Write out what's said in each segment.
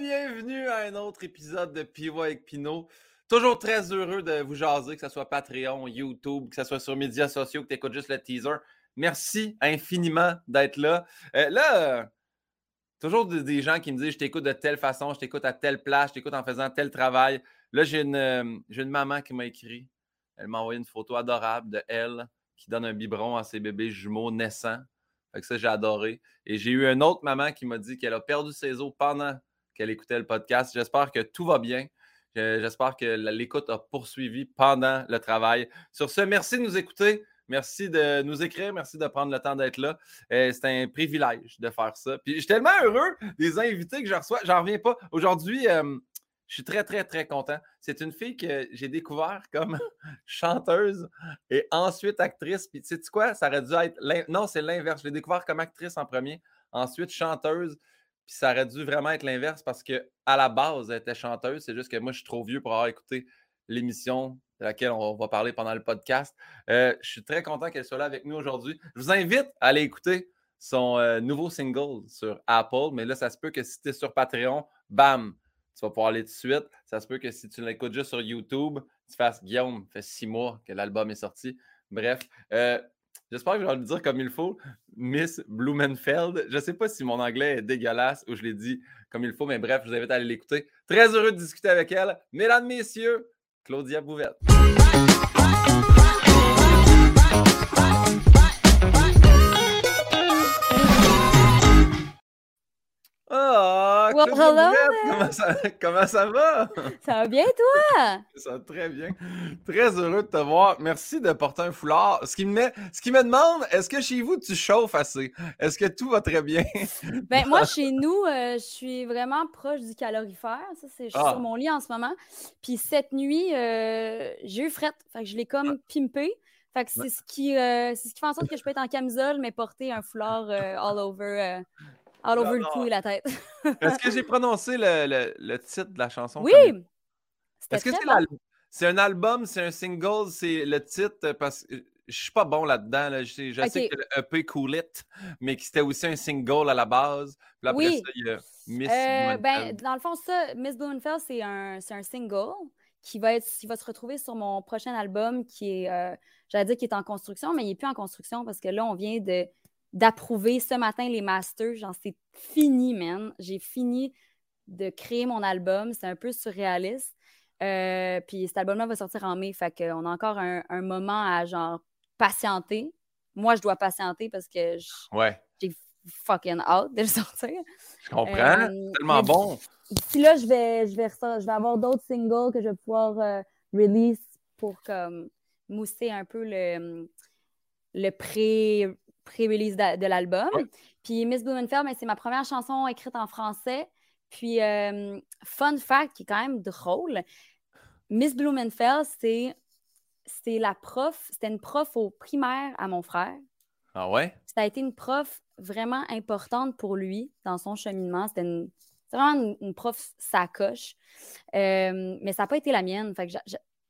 bienvenue à un autre épisode de Pivot avec Pinot. Toujours très heureux de vous jaser, que ce soit Patreon, YouTube, que ce soit sur médias sociaux, que tu écoutes juste le teaser. Merci infiniment d'être là. Euh, là, toujours des gens qui me disent je t'écoute de telle façon, je t'écoute à telle place, je t'écoute en faisant tel travail. Là, j'ai une, euh, une maman qui m'a écrit. Elle m'a envoyé une photo adorable de elle qui donne un biberon à ses bébés jumeaux naissants. Fait ça, j'ai adoré. Et j'ai eu une autre maman qui m'a dit qu'elle a perdu ses os pendant qu'elle écoutait le podcast. J'espère que tout va bien. J'espère que l'écoute a poursuivi pendant le travail. Sur ce, merci de nous écouter. Merci de nous écrire. Merci de prendre le temps d'être là. Euh, c'est un privilège de faire ça. Puis je suis tellement heureux des invités que je reçois. J'en reviens pas. Aujourd'hui, euh, je suis très, très, très content. C'est une fille que j'ai découvert comme chanteuse et ensuite actrice. Puis, tu sais quoi? Ça aurait dû être. Non, c'est l'inverse. Je l'ai découvert comme actrice en premier, ensuite chanteuse. Puis, ça aurait dû vraiment être l'inverse parce qu'à la base, elle était chanteuse. C'est juste que moi, je suis trop vieux pour avoir écouté l'émission de laquelle on va parler pendant le podcast. Euh, je suis très content qu'elle soit là avec nous aujourd'hui. Je vous invite à aller écouter son euh, nouveau single sur Apple. Mais là, ça se peut que si tu es sur Patreon, bam! tu vas pouvoir aller tout de suite. Ça se peut que si tu l'écoutes juste sur YouTube, tu fasses Guillaume, fait six mois que l'album est sorti. Bref, euh, j'espère que je vais le dire comme il faut. Miss Blumenfeld. Je ne sais pas si mon anglais est dégueulasse ou je l'ai dit comme il faut, mais bref, je vous invite à aller l'écouter. Très heureux de discuter avec elle. Mesdames, Messieurs, Claudia Bouvette. Ah, hello comment, ça, comment ça, va? Ça va bien, toi? ça va très bien. Très heureux de te voir. Merci de porter un foulard. Ce qui me, met, ce qui me demande, est-ce que chez vous, tu chauffes assez? Est-ce que tout va très bien? ben, moi, chez nous, euh, je suis vraiment proche du calorifère. Ça, c'est, je suis ah. sur mon lit en ce moment. Puis cette nuit, euh, j'ai eu frette. Fait que je l'ai comme pimpé. Fait que c'est, ce qui, euh, c'est ce qui fait en sorte que je peux être en camisole, mais porter un foulard all over All over le cou et la tête. Est-ce que j'ai prononcé le, le, titre de la chanson? Oui! Est-ce que c'est, un album, c'est un single, c'est le titre? Parce que je suis pas bon là-dedans. Je, sais, que le EP Cool It, mais que c'était aussi un single à la base. Puis après oui. ça, il y a Miss euh, ben, Dans le fond, ça, Miss Blumenfeld, c'est un, un single qui va, être, qui va se retrouver sur mon prochain album qui est, euh, j'allais dire qu'il est en construction, mais il n'est plus en construction parce que là, on vient de d'approuver ce matin les masters. Genre, c'est fini, man. J'ai fini de créer mon album. C'est un peu surréaliste. Euh, puis cet album-là va sortir en mai. Fait qu'on a encore un, moment à genre patienter. Moi, je dois patienter parce que j'ai fucking hâte de le sortir. Je comprends. Euh, tellement bon. D'ici là, je vais, je, vais, je vais avoir d'autres singles que je vais pouvoir euh, release pour comme mousser un peu le, le pré pré-release de, l'album. Puis Miss Blumenfeld, ben, c'est ma première chanson écrite en français. Puis, euh, fun fact qui est quand même drôle, Miss Blumenfeld, c'est, c'est la prof, c'était une prof au primaire à mon frère. Ah ouais? Ça a été une prof vraiment importante pour lui dans son cheminement. C'était vraiment une, prof sacoche. Euh, mais ça n'a pas été la mienne. Fait que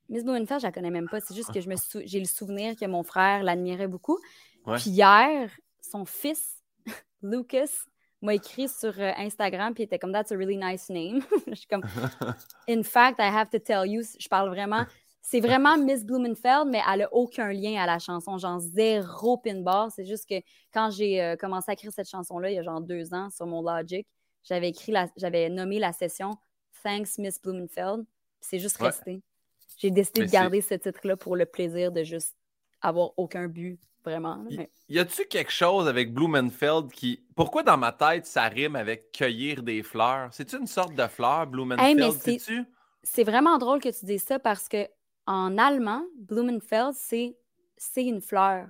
Miss Blumenfeld, je la connais même pas. C'est juste que je me j'ai le souvenir que mon frère l'admirait beaucoup. Puis hier, son fils, Lucas, m'a écrit sur euh, Instagram, puis il était comme That's a really nice name. je suis comme In fact, I have to tell you, je parle vraiment. C'est vraiment Miss Blumenfeld, mais elle n'a aucun lien à la chanson, genre zéro pin bar. C'est juste que quand j'ai euh, commencé à écrire cette chanson-là, il y a genre deux ans, sur mon Logic, j'avais écrit j'avais nommé la session Thanks Miss Blumenfeld. C'est juste resté. J'ai décidé de garder ce titre-là pour le plaisir de juste avoir aucun but vraiment. Y a-tu quelque chose avec Blumenfeld qui. Pourquoi dans ma tête ça rime avec cueillir des fleurs? C'est-tu une sorte de fleur, Blumenfeld? c'est vraiment drôle que tu dises ça parce que en allemand, Blumenfeld, c'est une fleur.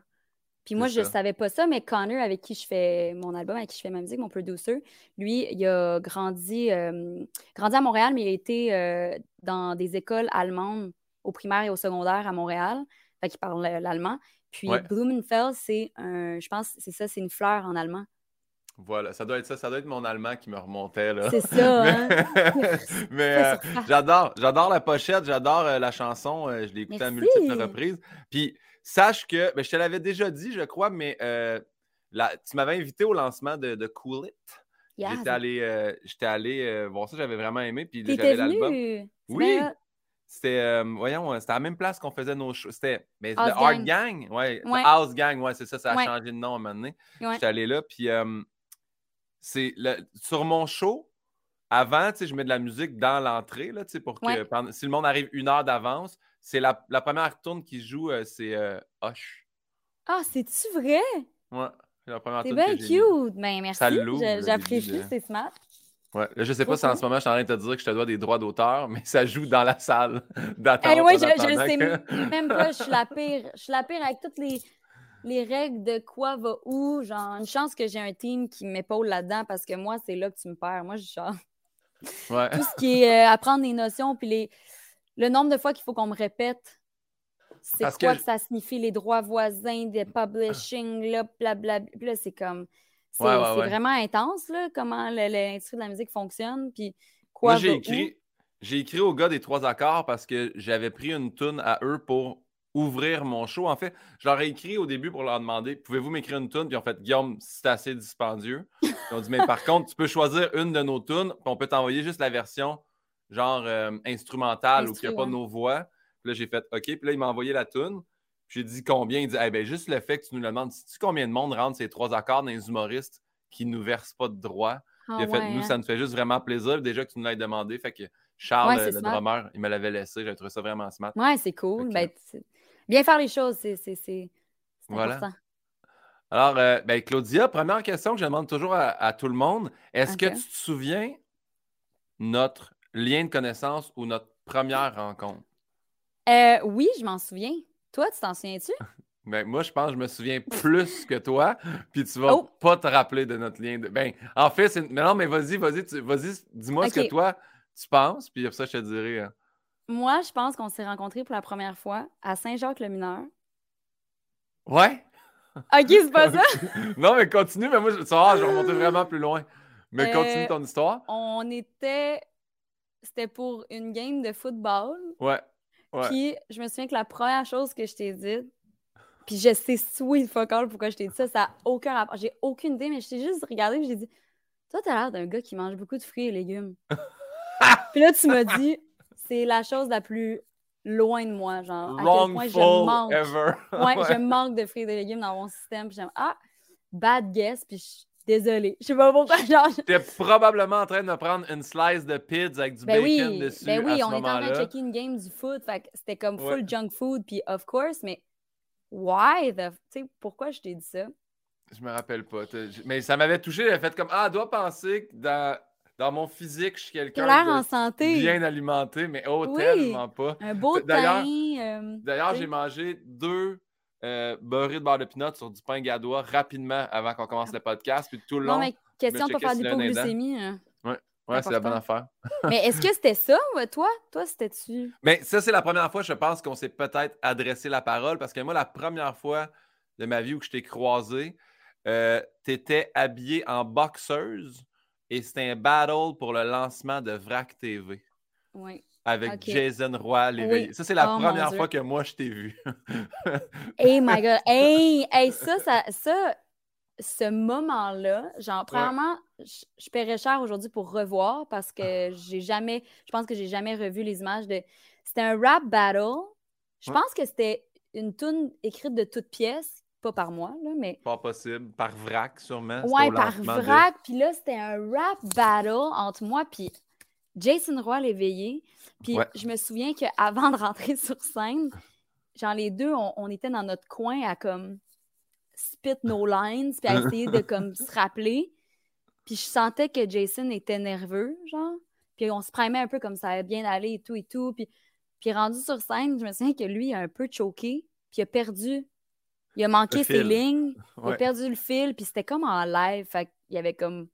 Puis moi, je ne savais pas ça, mais Connor, avec qui je fais mon album, avec qui je fais ma musique, mon producer, lui, il a grandi, euh, grandi à Montréal, mais il a été euh, dans des écoles allemandes au primaire et au secondaire à Montréal. Fait qu'il parle l'allemand. Puis Blumenfeld, c'est un, je pense, c'est ça, c'est une fleur en allemand. Voilà, ça doit être ça, ça doit être mon allemand qui me remontait là. C'est ça. mais, hein? euh, j'adore, j'adore la pochette, j'adore euh, la chanson, euh, je l'ai écoutée à multiples reprises. Puis sache que, ben, je te l'avais déjà dit, je crois, mais tu m'avais invité au lancement de, de Cool It. J'étais allé, j'étais allé voir ça, j'avais vraiment aimé. Puis j'avais l'album. Oui. C'était, euh, voyons, c'était à la même place qu'on faisait nos shows. C'était mais House Art Gang. Gang. Ouais. House Gang, ouais, c'est ça, ça a Ouais. changé de nom à un moment donné. J'étais allé là, puis euh, c'est le- sur mon show, avant, tu sais, je mets de la musique dans l'entrée, là, tu sais, pour que pendant- si le monde arrive une heure d'avance, c'est la, la première tourne qui joue, euh, c'est euh, Hush. Ah, c'est-tu vrai? Ouais, c'est la première C'est bien que j'ai mis. cute. Ben, merci. Ça l'ouvre, Je- J'apprécie, c'est smart. Ouais. Là, je sais pas si en ce moment, je suis en train de te dire que je te dois des droits d'auteur, mais ça joue dans la salle d'attente. Je, je le sais que- même pas. Je suis la pire. Je suis la pire avec toutes les, les règles de quoi va où. Genre, une chance que j'ai un team qui m'épaule là-dedans parce que moi, c'est là que tu me perds. Moi, je suis genre. Ouais. Tout ce qui est euh, apprendre des notions, puis les, le nombre de fois qu'il faut qu'on me répète. C'est quoi que que, ça signifie, les droits voisins, des publishing, là, blablabla. Puis là, c'est comme. C'est Ouais, ouais, c'est ouais. vraiment intense, là, comment l'industrie de la musique fonctionne. Puis quoi Moi, j'ai écrit, j'ai écrit au gars des trois accords parce que j'avais pris une toune à eux pour ouvrir mon show. En fait, je leur ai écrit au début pour leur demander pouvez-vous m'écrire une toune? Puis en fait, Guillaume, c'est assez dispendieux. Ils ont dit mais par contre, tu peux choisir une de nos tunes, puis on peut t'envoyer juste la version genre euh, instrumentale où il n'y a Instru, pas ouais. nos voix. Puis là, j'ai fait OK. Puis là, il m'a envoyé la toune. J'ai dit combien? Il dit eh ben, juste le fait que tu nous le demandes, sais-tu combien de monde rentre ces trois accords dans les humoristes qui ne nous versent pas de droits? Ah il a fait, ouais, nous, hein? ça nous fait juste vraiment plaisir. Déjà que tu nous l'as demandé. Fait que Charles, Ouais, c'est le smart. drummer, il me l'avait laissé. J'ai trouvé ça vraiment smart. Ouais, c'est cool. Ben, bien faire les choses, c'est Voilà. important. Alors, euh, ben, Claudia, première question que je demande toujours à, à tout le monde. Est-ce que tu te souviens notre lien de connaissance ou notre première rencontre? Euh, oui, je m'en souviens. Toi, tu t'en souviens-tu? Ben, moi, je pense que je me souviens plus que toi, puis tu vas Oh! pas te rappeler de notre lien de. Ben, en fait, c'est. Mais non, mais vas-y, vas-y, tu- vas-y, dis-moi ce que toi, tu penses, puis après ça, je te dirai. hein. Moi, je pense qu'on s'est rencontrés pour la première fois à Saint-Jacques-le-Mineur. Ouais? OK, c'est pas ça? non, mais continue, mais moi, je, voir, je vais remonter vraiment plus loin. Mais Euh, continue ton histoire. On était... C'était pour une game de football. Ouais. Ouais. Puis, je me souviens que la première chose que je t'ai dite, puis je sais sweet fuck all pourquoi je t'ai dit ça, ça n'a aucun rapport. J'ai aucune idée, mais je t'ai juste regardé et j'ai dit Toi, t'as l'air d'un gars qui mange beaucoup de fruits et légumes. puis là, tu m'as dit C'est la chose la plus loin de moi, genre. À quel point je manque. ever. Ouais, je manque de fruits et de légumes dans mon système. Puis j'aime Ah, bad guess, puis désolée. Je sais pas pourquoi. Genre, T'es probablement en train de me prendre une slice de pizza avec du Ben bacon oui, dessus ben à oui, ce on était en train de checker une game du foot, fait que c'était comme Ouais. full junk food, puis of course, mais why the... Tu sais, pourquoi je t'ai dit ça? Je me rappelle pas. Mais ça m'avait touché, le fait comme Ah, doit penser que dans, dans mon physique, je suis quelqu'un l'air en de santé, bien alimenté, mais oh, Oui. tellement pas. un beau D'ailleurs- euh, D'ailleurs, j'ai mangé deux euh, de beurre de pinot sur du pain gadois rapidement avant qu'on commence le podcast. Puis tout le long, Non, mais question de pas faire d'hypoglycémie. hein. ouais, c'est la bonne affaire. mais est-ce que c'était ça, toi? Toi, c'était-tu... Mais ça, c'est la première fois, je pense, qu'on s'est peut-être adressé la parole parce que moi, la première fois de ma vie où je t'ai croisé, euh, tu étais habillé en boxeuse et c'était un battle pour le lancement de VRAC TV Oui. Avec. Jason Roy l'éveillé. Oui. Ça, c'est la Oh, première fois que moi, je t'ai vu. Hey my God! Hey! Hey, ça, ça, ça, ce moment-là, genre, premièrement, je, je paierais cher aujourd'hui pour revoir parce que j'ai jamais, je pense que j'ai jamais revu les images de. C'était un rap battle. Je Ouais. pense que c'était une tune écrite de toutes pièces, pas par moi, là, mais. Pas possible. Par VRAC, sûrement. Ouais, par de- vrac. Puis là, c'était un rap battle entre moi puis Jason Roy l'éveillé. Puis Ouais. je me souviens qu'avant de rentrer sur scène, genre les deux, on, on était dans notre coin à comme spit nos lines, puis à essayer de comme se rappeler. Puis je sentais que Jason était nerveux, genre. Puis on se primait un peu comme ça allait bien aller et tout et tout. Puis, puis rendu sur scène, je me souviens que lui, il a un peu choqué, puis il a perdu. Il a manqué ses lignes, il a perdu le fil, puis c'était comme en live. Fait qu'il y avait comme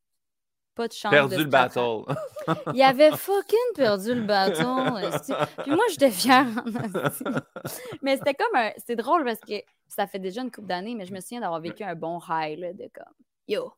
pas de chance. Perdu de le battle. Il avait fucking perdu le bâton. esti. Puis moi, j'étais fière. mais c'était comme un. C'est drôle parce que ça fait déjà une couple d'années, mais je me souviens d'avoir vécu un bon high là, de comme Yo,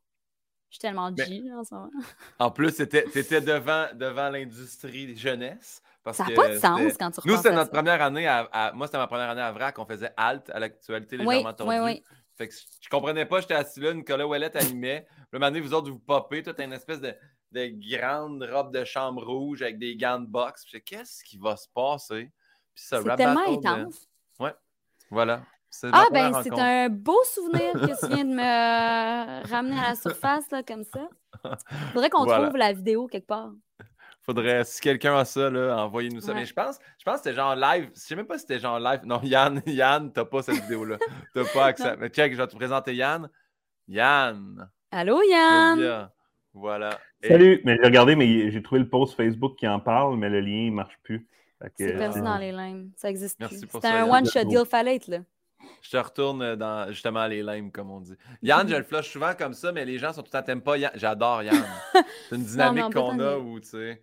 je suis tellement G en ce moment. en plus, tu étais devant, devant l'industrie jeunesse. Parce Ça n'a pas de sens quand tu Nous, c'était notre ça. première année à, à- Moi, c'était ma première année à VRAC. On faisait Alt à l'actualité Oui, légèrement tordue. oui, oui. Fait que je comprenais pas, j'étais assis là, Nicolas Ouellet animait. Le moment donné, vous autres, vous popez, toi, t'as une espèce de, de grande robe de chambre rouge avec des gants de boxe. Puis qu'est-ce qui va se passer? Puis ça, C'est tellement battle de- intense. Voilà. C'est Ah, ben, c'est un beau souvenir que tu viens de me ramener à la surface, là, comme ça. Faudrait qu'on Voilà. trouve la vidéo quelque part. Faudrait, si quelqu'un a ça, là, envoyez-nous ça. Ouais. Mais je pense, je pense que c'était genre live. Je sais même pas si c'était genre live. Non, Yann, Yann, t'as pas cette vidéo-là. T'as pas accès. Mais check, je vais te présenter Yann. Yann. Allô, Yann? Voilà. Et- Salut! Mais j'ai regardé, mais j'ai trouvé le post Facebook qui en parle, mais le lien ne marche plus. C'est perdu euh, dans les limes. Ça existe Merci plus. pour C'était un one-shot deal, fallait là. Je te retourne dans justement les limes, comme on dit. Yann, je le flush souvent comme ça, mais les gens sont tout le temps t'aimes pas Yann. J'adore Yann. C'est une dynamique qu'on a où tu sais,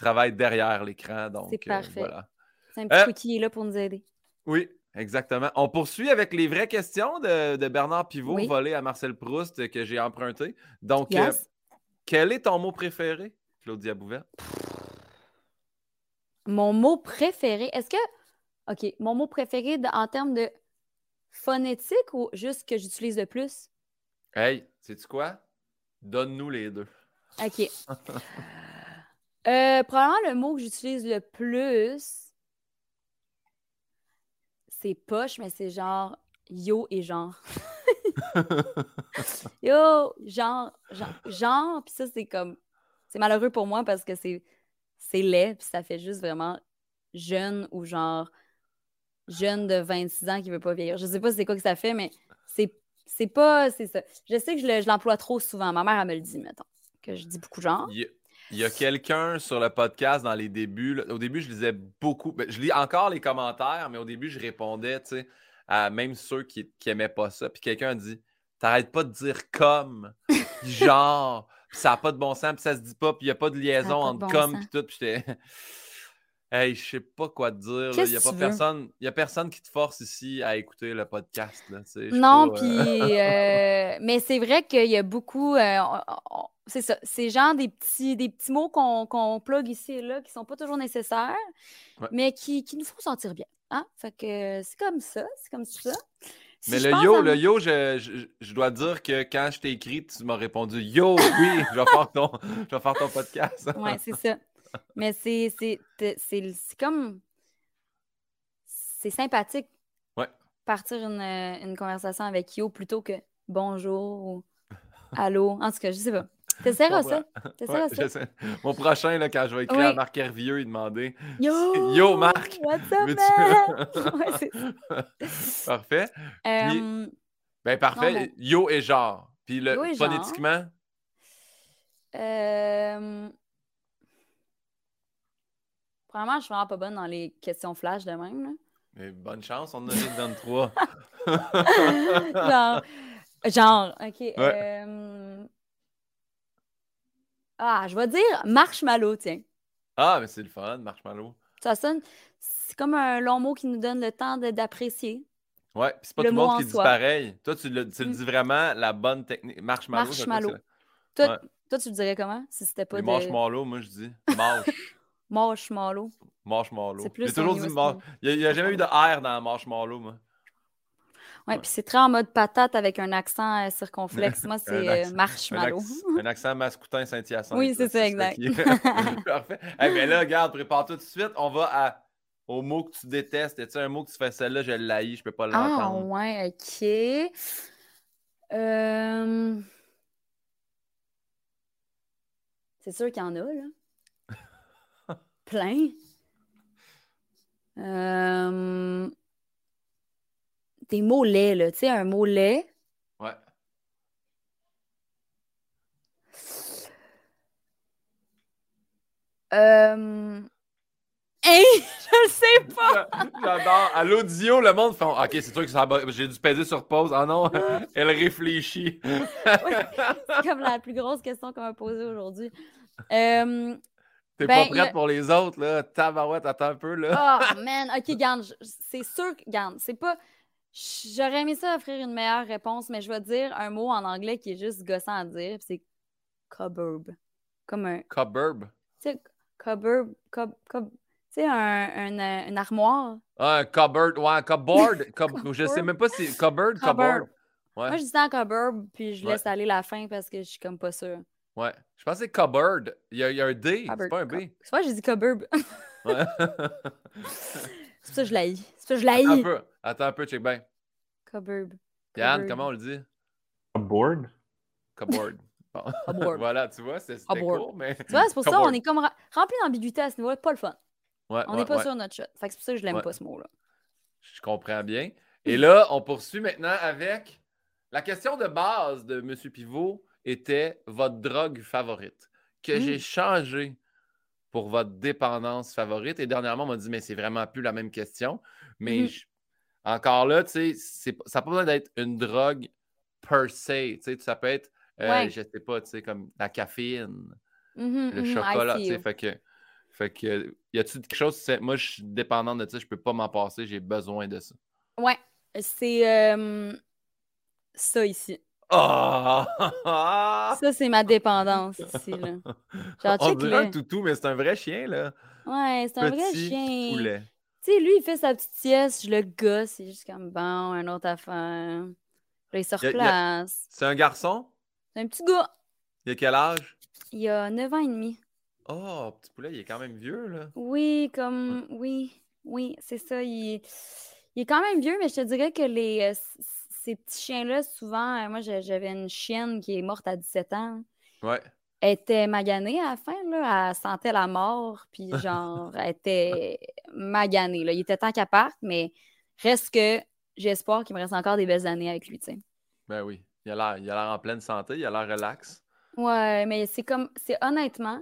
tu travailles derrière l'écran. Donc, C'est euh, parfait. voilà. C'est un petit Euh, truc qui est là pour nous aider. Oui, exactement. On poursuit avec les vraies questions de, de Bernard Pivot Oui. volées à Marcel Proust euh, que j'ai emprunté. Donc, euh, quel est ton mot préféré, Claudia Bouvet? Mon mot préféré, est-ce que. OK, mon mot préféré de- en termes de phonétique ou juste que j'utilise le plus? Hey, sais-tu quoi? Donne-nous les deux. OK. Euh, probablement le mot que j'utilise le plus, c'est poche, mais c'est genre yo et genre. Yo, genre, genre, genre, puis ça, c'est comme. C'est malheureux pour moi parce que c'est c'est laid, puis ça fait juste vraiment jeune ou genre jeune de 26 ans qui veut pas vieillir. Je sais pas c'est quoi que ça fait, mais c'est c'est pas. C'est ça. Je sais que je le- je l'emploie trop souvent. Ma mère, elle me le dit, mettons. Que je dis beaucoup genre. Il y a quelqu'un sur le podcast dans les débuts. au début, je lisais beaucoup. ben, je lis encore les commentaires, mais au début, je répondais, tu sais, à même ceux qui, qui aimaient pas ça. Puis quelqu'un a dit T'arrêtes pas de dire comme, genre, ça n'a pas de bon sens, puis ça se dit pas, puis il n'y a pas de liaison pas de entre bon comme puis tout. Puis j'étais. Hey, je sais pas quoi te dire. Il n'y a pas personne. Y a personne qui te force ici à écouter le podcast. Là, Non, puis. euh, euh, mais c'est vrai qu'il y a beaucoup. euh, c'est ça. C'est genre des petits, des petits mots qu'on qu'on plug ici et là qui sont pas toujours nécessaires, Ouais. mais qui, qui nous font sentir bien. Hein? Fait que c'est comme ça. C'est comme ça. Si Mais le yo, à- le yo, je, je- je dois dire que quand je t'ai écrit, tu m'as répondu Yo, oui, je vais faire ton, je vais faire ton podcast. Ouais, c'est ça. Mais c'est c'est- c'est- c'est- c'est comme. C'est sympathique. Ouais. Partir une, une conversation avec Yo plutôt que bonjour ou allô. En tout cas, je sais pas. T'essaieras ça. T'essaieras Ouais, ça. Mon prochain, là, quand je vais écrire Oui. à Marc Hervieux, lui demander Yo! Yo, Marc! What's up, Veux-tu-? Ouais, Parfait. Euh, Ben, parfait. Non, Yo et genre. Puis le, phonétiquement, euh, Probablement, je suis vraiment pas bonne dans les questions flash de même. là. mais bonne chance, on en a juste 23. genre, genre, OK. euh, Ah, je vais dire marshmallow, tiens. ah, mais c'est le fun, marshmallow. Ça sonne, c'est comme un long mot qui nous donne le temps d'apprécier. Ouais, c'est pas Le tout le mot monde qui dit soi. pareil. Toi, tu le, tu le Mm. dis vraiment la bonne technique. Marshmallow. Marshmallow. Toi, Ouais. toi, tu le dirais comment si c'était pas Les de marshmallows, moi, je dis. Mâche. marshmallow? Marshmallow. J'ai toujours dit mar-. Il n'y a, jamais eu de R dans marshmallow, moi. Ouais, puis c'est très en mode patate avec un accent euh, circonflexe. Moi, c'est euh, Un, marshmallow. un accent mascoutin Saint-Hyacinthe. Oui, c'est ça, exact. Parfait. Hey, mais là, regarde, prépare-toi tout de suite. On va à, au mot que tu détestes. Y a-tu un mot que tu fais celle-là, je l'haïs, je peux pas Ah, l'entendre. ouais, OK. Euh, C'est sûr qu'il y en a, là. Plein. Euh, Des mots laids, là. Tu sais, un mot laid. Ouais. Euh... Hey, je le sais pas! J'adore. À l'audio, le monde fait Ok, c'est sûr que ça j'ai dû peser sur pause. Ah non, elle réfléchit. C'est comme la plus grosse question qu'on m'a posée aujourd'hui. Euh, T'es Ben, pas prête y a- pour les autres, là. Tabarouette, attends un peu, là. Oh man, ok, garde, je- c'est sûr que, garde, c'est pas. J'aurais aimé ça offrir une meilleure réponse, mais je vais dire un mot en anglais qui est juste gossant à dire, c'est cupboard. Comme un. Cupboard. Tu sais, cupboard. Cub, cub- tu sais, un, un, une armoire. Ah, un cupboard. Ouais, un cupboard. Cub- je sais même pas si. Cupboard, cupboard. Cupboard. Ouais. Moi, je dis dans Cupboard, puis je Ouais. laisse aller la fin parce que je suis comme pas sûre. Ouais. Je pense que c'est cupboard. Il y, a, il y a un D, c'est pas un B. C'est vrai, j'ai dit Cupboard. Ouais. c'est ça que je l'ai. C'est ça que je Attends un l'ai. peu. Attends un peu, check bien. Cupboard. Yann, comment on le dit? Board? Cupboard. Bon. Voilà, tu vois, c'est- court, mais. Tu vois, c'est pour ça Cupboard. on est comme rempli d'ambiguïté à ce niveau-là. Pas le fun. Ouais, On ouais, n'est pas ouais. sur notre shot. Fait que c'est pour ça que je l'aime Ouais. pas ce mot-là. Je comprends bien. Et là, on poursuit maintenant avec la question de base de M. Pivot était votre drogue favorite que j'ai changé pour votre dépendance favorite. Et dernièrement, on m'a dit, mais c'est vraiment plus la même question. Mais je- encore là, tu sais, ça n'a pas besoin d'être une drogue per se. Tu sais, ça peut être, euh, Ouais. je sais pas, tu sais, comme la caféine, Mhm, le mhm, I chocolat, tu sais, fait que, fait que, y a-tu quelque chose, moi, je suis dépendante de ça, je peux pas m'en passer, j'ai besoin de ça. Ouais. C'est euh, ça ici. Ah! Ça, c'est ma dépendance ici. Là. Genre, On dirait un toutou, mais c'est un vrai chien, là. Ouais, c'est un vrai chien. poulet. Tu sais, lui, il fait sa petite sieste, je le gosse, c'est juste comme bon, un autre affaire. Là, il se replace. C'est un garçon? C'est un petit gars. Il a quel âge? Il a 9 ans et demi. Oh, petit poulet, il est quand même vieux, là. Oui, comme. Oui, oui, c'est ça. Il... est- il est quand même vieux, mais je te dirais que les, euh, ces petits chiens-là, souvent, euh, moi, j'avais une chienne qui est morte à 17 ans. Ouais. Elle était maganée à la fin, là. Elle sentait la mort, puis genre, elle était maganée, là. Il était temps qu'elle parte, mais reste que espoir qu'il me reste encore des belles années avec lui, tu sais. Ben oui. Il a l'air il a l'air en pleine santé, il a l'air relax. Ouais, mais c'est comme, c'est honnêtement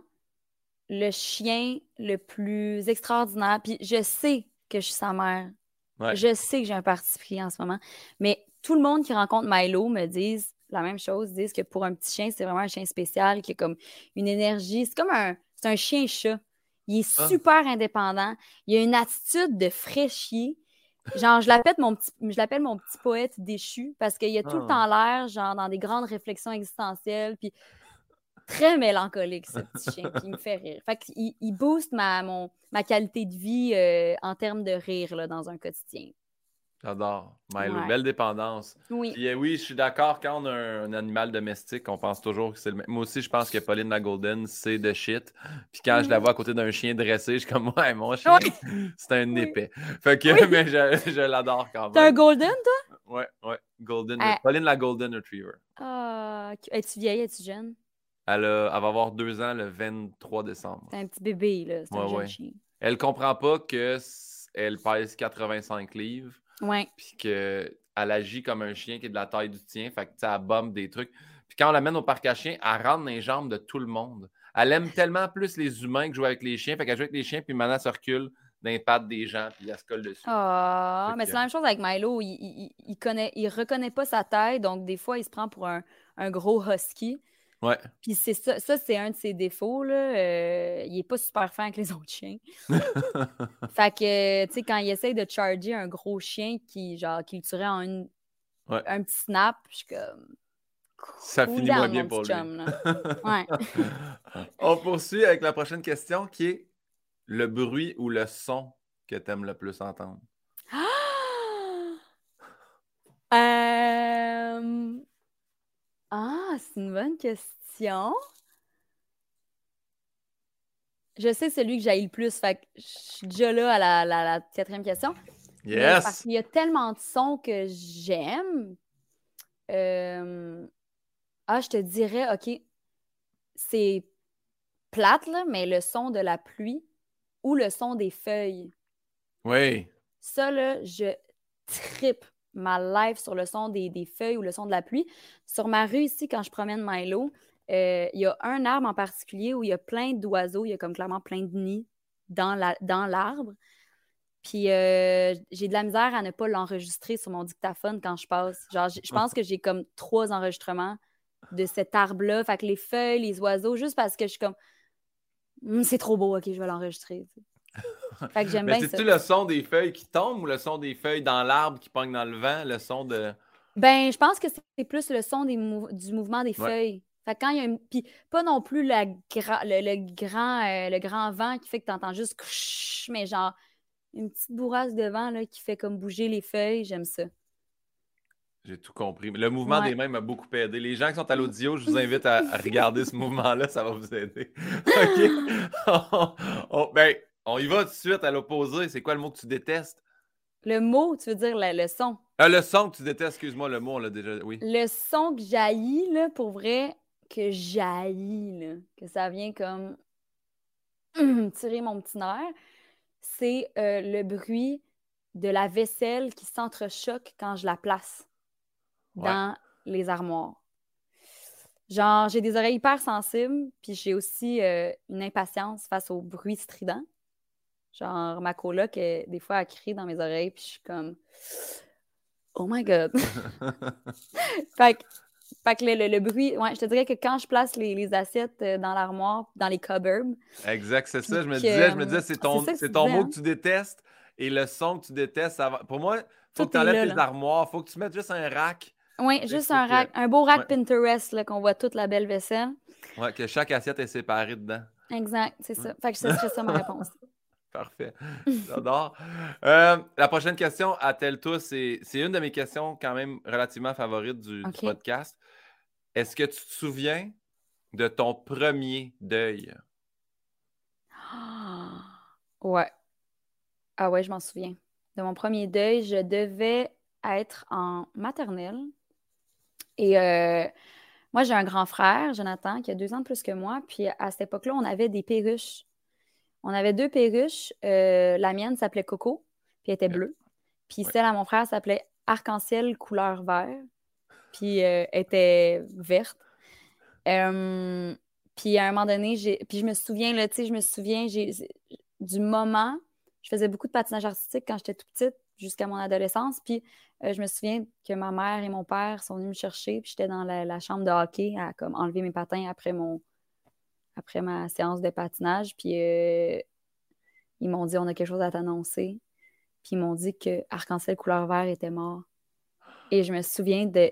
le chien le plus extraordinaire. Puis je sais que je suis sa mère. Ouais. Je sais que j'ai un parti pris en ce moment. Mais tout le monde qui rencontre Milo me disent la même chose, disent que pour un petit chien, c'est vraiment un chien spécial qui a comme une énergie. C'est comme un, c'est un chien-chat. Il est Ah. super indépendant. Il a une attitude de fraîchier. Genre, je l'appelle mon petit, je l'appelle mon petit poète déchu parce qu'il a tout le Ah. temps l'air, genre, dans des grandes réflexions existentielles. Puis très mélancolique, ce petit chien, qui me fait rire. Fait qu'il il booste ma, mon, ma qualité de vie euh, en termes de rire là, dans un quotidien. J'adore. Milo, Ouais. belle dépendance. Oui. Puis, euh, oui, je suis d'accord, quand on a un, un animal domestique, on pense toujours que c'est le même. Moi aussi, je pense que Pauline la Golden, c'est de shit. Puis quand je la Mhm. vois à côté d'un chien dressé, je suis comme, ouais, mon chien, Oui. c'est un Oui. épais. Fait que, Oui. mais je, je l'adore quand T'as un même. golden, toi? Ouais, ouais. Golden. Ah. Pauline la Golden Retriever. Ah, es-tu vieille, es-tu jeune? Elle, a- elle va avoir deux ans le 23 décembre. C'est un petit bébé, là. C'est un jeune ouais. chien. Elle comprend pas que elle pèse 85 livres. Ouais. puis qu'elle agit comme un chien qui est de la taille du tien, fait que elle bombe des trucs. Puis quand on l'amène au parc à chiens, elle rentre dans les jambes de tout le monde. Elle aime tellement plus les humains que jouer avec les chiens, fait qu'elle joue avec les chiens, puis maintenant elle se recule dans les pattes des gens, puis elle se colle dessus. Ah, mais que- c'est la même chose avec Milo. Il, il, il- il connaît, il reconnaît pas sa taille, donc des fois, il se prend pour un, un gros husky. Ouais. Puis c'est ça, ça c'est un de ses défauts, là. Euh, il est pas super fin avec les autres chiens. Fait que, tu sais, quand il essaye de charger un gros chien qui, genre, qui le tuerait en une- Ouais. un petit snap, je suis comme. Ça finit moins bien pour lui. chum, là. Ouais. on poursuit avec la prochaine question qui est le bruit ou le son que tu aimes le plus entendre? Euh, Ah, c'est une bonne question. Je sais celui que j'ai le plus, fait que je suis déjà là à la, la- la quatrième question. Mais parce Yes! qu'il y a tellement de sons que j'aime. Euh, Ah, je te dirais, OK, c'est plate, là, mais le son de la pluie ou le son des feuilles. Oui. Ça, là, je tripe ma life sur le son des, des feuilles ou le son de la pluie. Sur ma rue ici, quand je promène Milo, euh, il y a un arbre en particulier où il y a plein d'oiseaux. Il y a comme clairement plein de nids dans la, dans l'arbre. Puis euh, j'ai de la misère à ne pas l'enregistrer sur mon dictaphone quand je passe. Genre, je pense que j'ai comme trois enregistrements de cet arbre-là. Fait que les feuilles, les oiseaux, juste parce que je suis comme Hum, c'est trop beau, ok, je vais l'enregistrer. Fait que j'aime Mais bien ça. c'est-tu le son des feuilles qui tombent ou le son des feuilles dans l'arbre qui pognent dans le vent? Le son de. Ben, je pense que c'est plus le son des mou- du mouvement des Ouais. feuilles. Fait que quand il y a une... Puis pas non plus la gra- le, le grand, euh, le grand vent qui fait que tu entends juste mais genre une petite bourrasse de vent là, qui fait comme bouger les feuilles. J'aime ça. J'ai tout compris. Le mouvement Ouais. des mains m'a beaucoup aidé. Les gens qui sont à l'audio, je vous invite à, à regarder ce mouvement-là, ça va vous aider. OK? On- ben, on y va tout de suite à l'opposé. C'est quoi le mot que tu détestes? Le mot, tu veux dire le, le son. Ah, le son que tu détestes, excuse-moi, le mot, on l'a déjà. Oui. Le son que jaillit, là, pour vrai, que jaillit, là, que ça vient comme tirer mon petit nerf, c'est euh, le bruit de la vaisselle qui s'entrechoque quand je la place Ouais. dans les armoires. Genre, j'ai des oreilles hyper sensibles, puis j'ai aussi euh, une impatience face au bruit strident. Genre, ma coloc, elle, des fois, elle crie dans mes oreilles, puis je suis comme Oh my God! fait que, fait que le, le- le bruit, ouais, je te dirais que quand je place les, les assiettes euh, dans l'armoire, dans les cupboards, Exact, c'est ça. Je me disais, je me disais, c'est ton, c'est c'est ton mot hein? que tu détestes et le son que tu détestes. ça va- Pour moi, il faut Tout que tu enlèves là, tes là. armoires. faut que tu mettes juste un rack. Il juste un, que- rack, un beau rack Ouais. Pinterest là, qu'on voit toute la belle vaisselle. Ouais, que chaque assiette est séparée dedans. Exact, c'est ça. Fait que ce serait ça ma réponse. Parfait. J'adore. Euh, la prochaine question, à tel tout, c'est une de mes questions quand même relativement favorites du, podcast. Est-ce que tu te souviens de ton premier deuil? Ah, Ouais. Ah ouais, je m'en souviens. De mon premier deuil, je devais être en maternelle. Et euh, moi, j'ai un grand frère, Jonathan, qui a deux ans de plus que moi. Puis à cette époque-là, on avait des perruches. On avait deux perruches. Euh, la mienne s'appelait Coco, puis elle était bleue. Puis Ouais. celle à mon frère s'appelait Arc-en-ciel couleur vert, puis euh, était verte. Euh, puis à un moment donné, puis je me souviens, là, tu sais, je me souviens du moment, je faisais beaucoup de patinage artistique quand j'étais toute petite, jusqu'à mon adolescence, puis euh, je me souviens que ma mère et mon père sont venus me chercher, puis j'étais dans la, la chambre de hockey à comme, enlever mes patins après, mon... après ma séance de patinage, puis euh, ils m'ont dit, on a quelque chose à t'annoncer, puis ils m'ont dit que Arc-en-ciel couleur vert était mort. Et je me souviens de,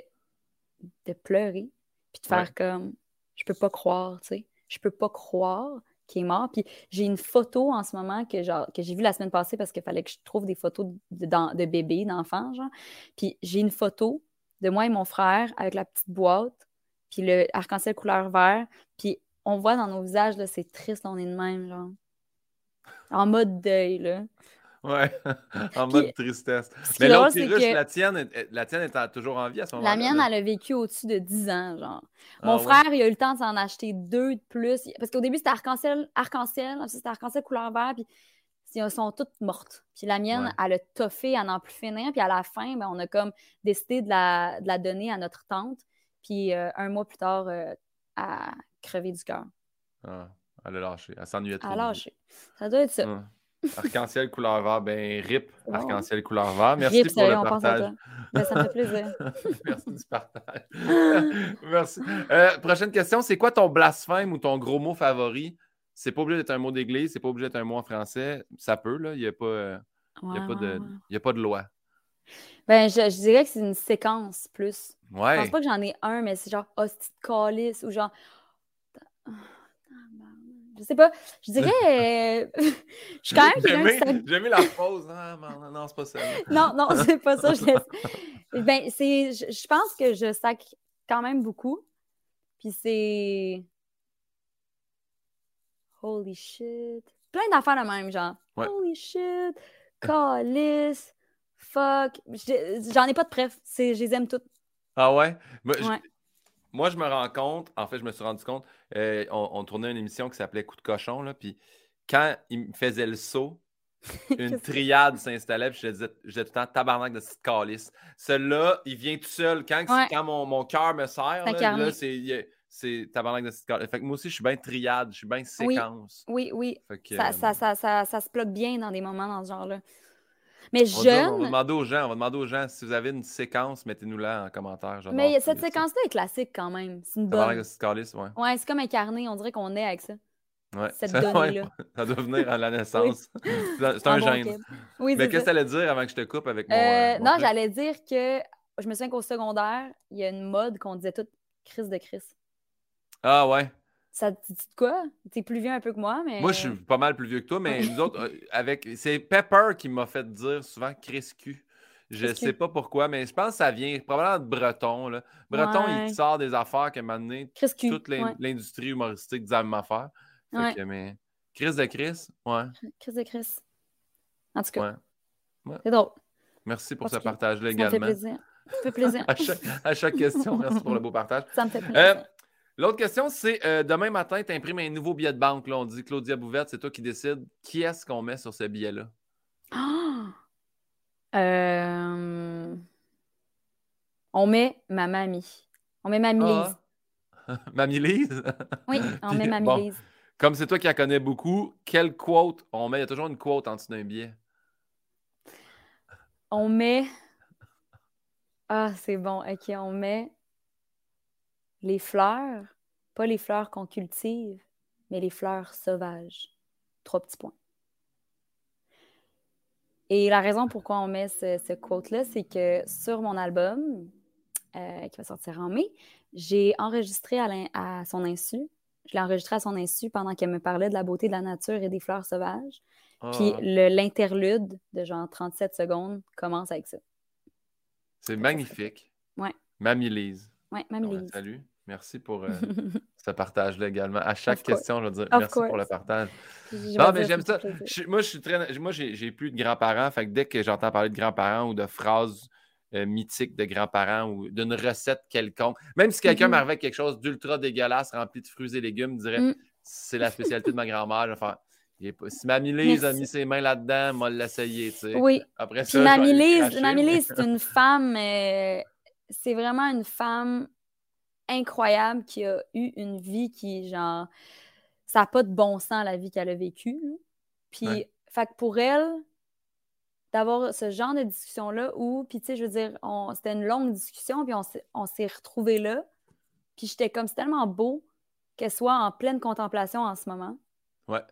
de pleurer, puis de faire Ouais. comme, je peux pas croire, tu sais. Je peux pas croire qu'il est mort. Puis j'ai une photo en ce moment que, genre, que j'ai vue la semaine passée parce qu'il fallait que je trouve des photos de bébés, d'enfants, genre. Puis j'ai une photo de moi et mon frère avec la petite boîte, puis le arc-en-ciel couleur vert. Puis on voit dans nos visages, là, c'est triste, on est de même, genre. En mode deuil, là. Ouais, en Puis, mode tristesse. Mais l'autre c'est perruche, que la tienne, est- la tienne est toujours en vie à ce moment-là. la mienne, elle a vécu au-dessus de 10 ans, genre. Ah Mon ouais? frère, il a eu le temps de s'en acheter deux de plus. Parce qu'au début, c'était arc-en-ciel, arc-en-ciel, c'était arc-en-ciel couleur vert, puis elles sont toutes mortes. Puis la mienne, Ouais. elle a toffé à n'en plus finir. Puis à la fin, ben, on a comme décidé de la, de la donner à notre tante. Puis euh, un mois plus tard, euh, a crevé du cœur. Ah, elle a lâché. Elle s'ennuyait trop. Elle a lâché. Ça doit être ça. Hum. Arc-en-ciel couleur vert, ben rip, arc-en-ciel couleur vert. Merci Rip, pour sérieux, le à partage. Ben, ça me fait plaisir. Merci du partage. Merci. Euh, prochaine question, c'est quoi ton blasphème ou ton gros mot favori? C'est pas obligé d'être un mot d'église, c'est pas obligé d'être un mot en français. Ça peut, là. Il n'y a, Ouais, ouais, ouais. a pas de loi. Ben, je, je dirais que c'est une séquence plus. Je Ouais. pense pas que j'en ai un, mais c'est genre hostie de calice ou genre. Je sais pas. Je dirais. euh, je suis quand même J'ai quelqu'un qui j'ai aimé la pause. Ah, non, non, c'est pas ça. Non, non, c'est pas ça. Je. Ben, c'est. Je, je pense que je sac quand même beaucoup. Puis c'est. Holy shit. Plein d'affaires de même, genre. Ouais. Holy shit. Calice. Fuck. J'en ai pas de préf. C'est- Je les aime toutes. Ah ouais? Moi, je- Ouais. moi, je me rends compte, en fait, je me suis rendu compte, euh, on, on tournait une émission qui s'appelait Coup de cochon, là, puis quand il me faisait le saut, une triade s'installait, puis je disais, je disais tout le temps tabarnak de cette calice. Celui-là, il vient tout seul. Quand, Ouais. quand mon, mon cœur me serre, là, c'est, c'est tabarnak de cette calice. Fait que moi aussi, je suis bien triade, je suis bien séquence. Oui, oui. Fait que, Ça, euh, ça, ça, ça, ça se bloque bien dans des moments dans ce genre-là. Mais on va, dire- on va jeune, demander aux gens, on va demander aux gens si vous avez une séquence, mettez-nous-la en commentaire. mais cette séquence-là est classique quand même. C'est une bonne. calice, ouais. Ouais, c'est comme incarné. On dirait qu'on est avec ça. ouais. Cette ouais, donnée-là. Ça doit venir à la naissance. C'est c'est un bon gène. Oui, Mais c'est qu'est-ce que tu allais dire avant que je te coupe avec mon. Euh, euh, non, j'allais dire que je me souviens qu'au secondaire, il y a une mode qu'on disait toute crise de Chris. Ah ouais. Ça te dit de quoi? T'es plus vieux un peu que moi, mais. Moi, je suis pas mal plus vieux que toi, mais nous autres, euh, avec. C'est Pepper qui m'a fait dire souvent Chris Q. Je sais pas pourquoi, mais je pense que ça vient probablement de Breton. Là. Breton, il Ouais. sort des affaires qu'à un moment donné, toute ouais. l'industrie humoristique dit la même affaire. Fait Ouais. que, mais Chris de Chris, ouais. Chris de Chris. En tout cas, c'est drôle. Merci pour Parce ce partage-là Ça me fait également. plaisir. Ça me fait plaisir. À chaque, à chaque question, merci pour le beau partage. Ça me fait plaisir. Euh, L'autre question, c'est euh, demain matin, tu imprimes un nouveau billet de banque. Là, on dit Claudia Bouvette, c'est toi qui décides. Qui est-ce qu'on met sur ce billet-là? Ah! Euh, On met ma mamie. On met mamie Lise. Ah. Mamie Lise? Oui, on Puis, met mamie bon. Lise. Comme c'est toi qui la connais beaucoup, quelle quote on met? Il y a toujours une quote en dessous d'un billet. On met. Ah, c'est bon. OK, on met les fleurs, pas les fleurs qu'on cultive, mais les fleurs sauvages. Trois petits points. Et la raison pourquoi on met ce, ce quote-là, c'est que sur mon album, euh, qui va sortir en mai, j'ai enregistré à, à son insu. Je l'ai enregistré à son insu pendant qu'elle me parlait de la beauté de la nature et des fleurs sauvages. Puis Ah, l'interlude de genre 37 secondes commence avec ça. c'est magnifique. Ouais. Mamie Lise. Ouais, mamie Lise. salut. Merci pour euh, ce partage-là également. À chaque Of course. question, je veux dire Of merci pour le partage. Je Non, mais j'aime ça. Je- moi, je suis très. Moi, j'ai plus de grands-parents. Fait que dès que j'entends parler de grands-parents ou de phrases euh, mythiques de grands-parents ou d'une recette quelconque, même si quelqu'un Mhm. m'arrivait quelque chose d'ultra dégueulasse rempli de fruits et légumes, je dirais Mm. c'est la spécialité de ma grand-mère. Pas- Si Mamie Lise a mis ses mains là-dedans, moi l'essayer, tu sais. Oui, Après ça, Mamie Lise, Mamie Lise, c'est une femme, euh, c'est vraiment une femme incroyable qui a eu une vie qui, genre, ça n'a pas de bon sens la vie qu'elle a vécue. Puis, Ouais. fait que pour elle, d'avoir ce genre de discussion-là où, puis tu sais, je veux dire, on- c'était une longue discussion, puis on s'est, on s'est retrouvés là. Puis j'étais comme, c'est tellement beau qu'elle soit en pleine contemplation en ce moment. Ouais.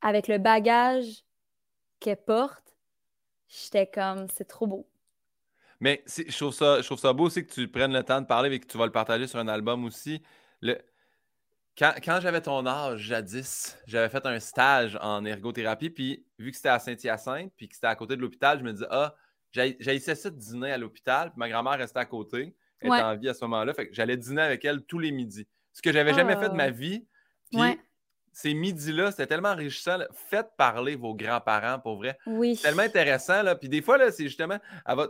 Avec le bagage qu'elle porte, j'étais comme, c'est trop beau. Mais je trouve, ça, je trouve ça beau aussi que tu prennes le temps de parler et que tu vas le partager sur un album aussi. Le... Quand, quand j'avais ton âge, jadis, j'avais fait un stage en ergothérapie, puis vu que c'était à Saint-Hyacinthe, puis que c'était à côté de l'hôpital, je me disais, ah, j'ai j'haïssais ça de dîner à l'hôpital, puis ma grand-mère restait à côté, elle Ouais. était en vie à ce moment-là, fait que j'allais dîner avec elle tous les midis. Ce que j'avais jamais fait de ma Ah. vie. Puis Ouais. ces midis-là, c'était tellement enrichissant. là. Faites parler vos grands-parents, pour vrai Oui. tellement intéressant. Là. Puis des fois, là, c'est justement. Elle, va-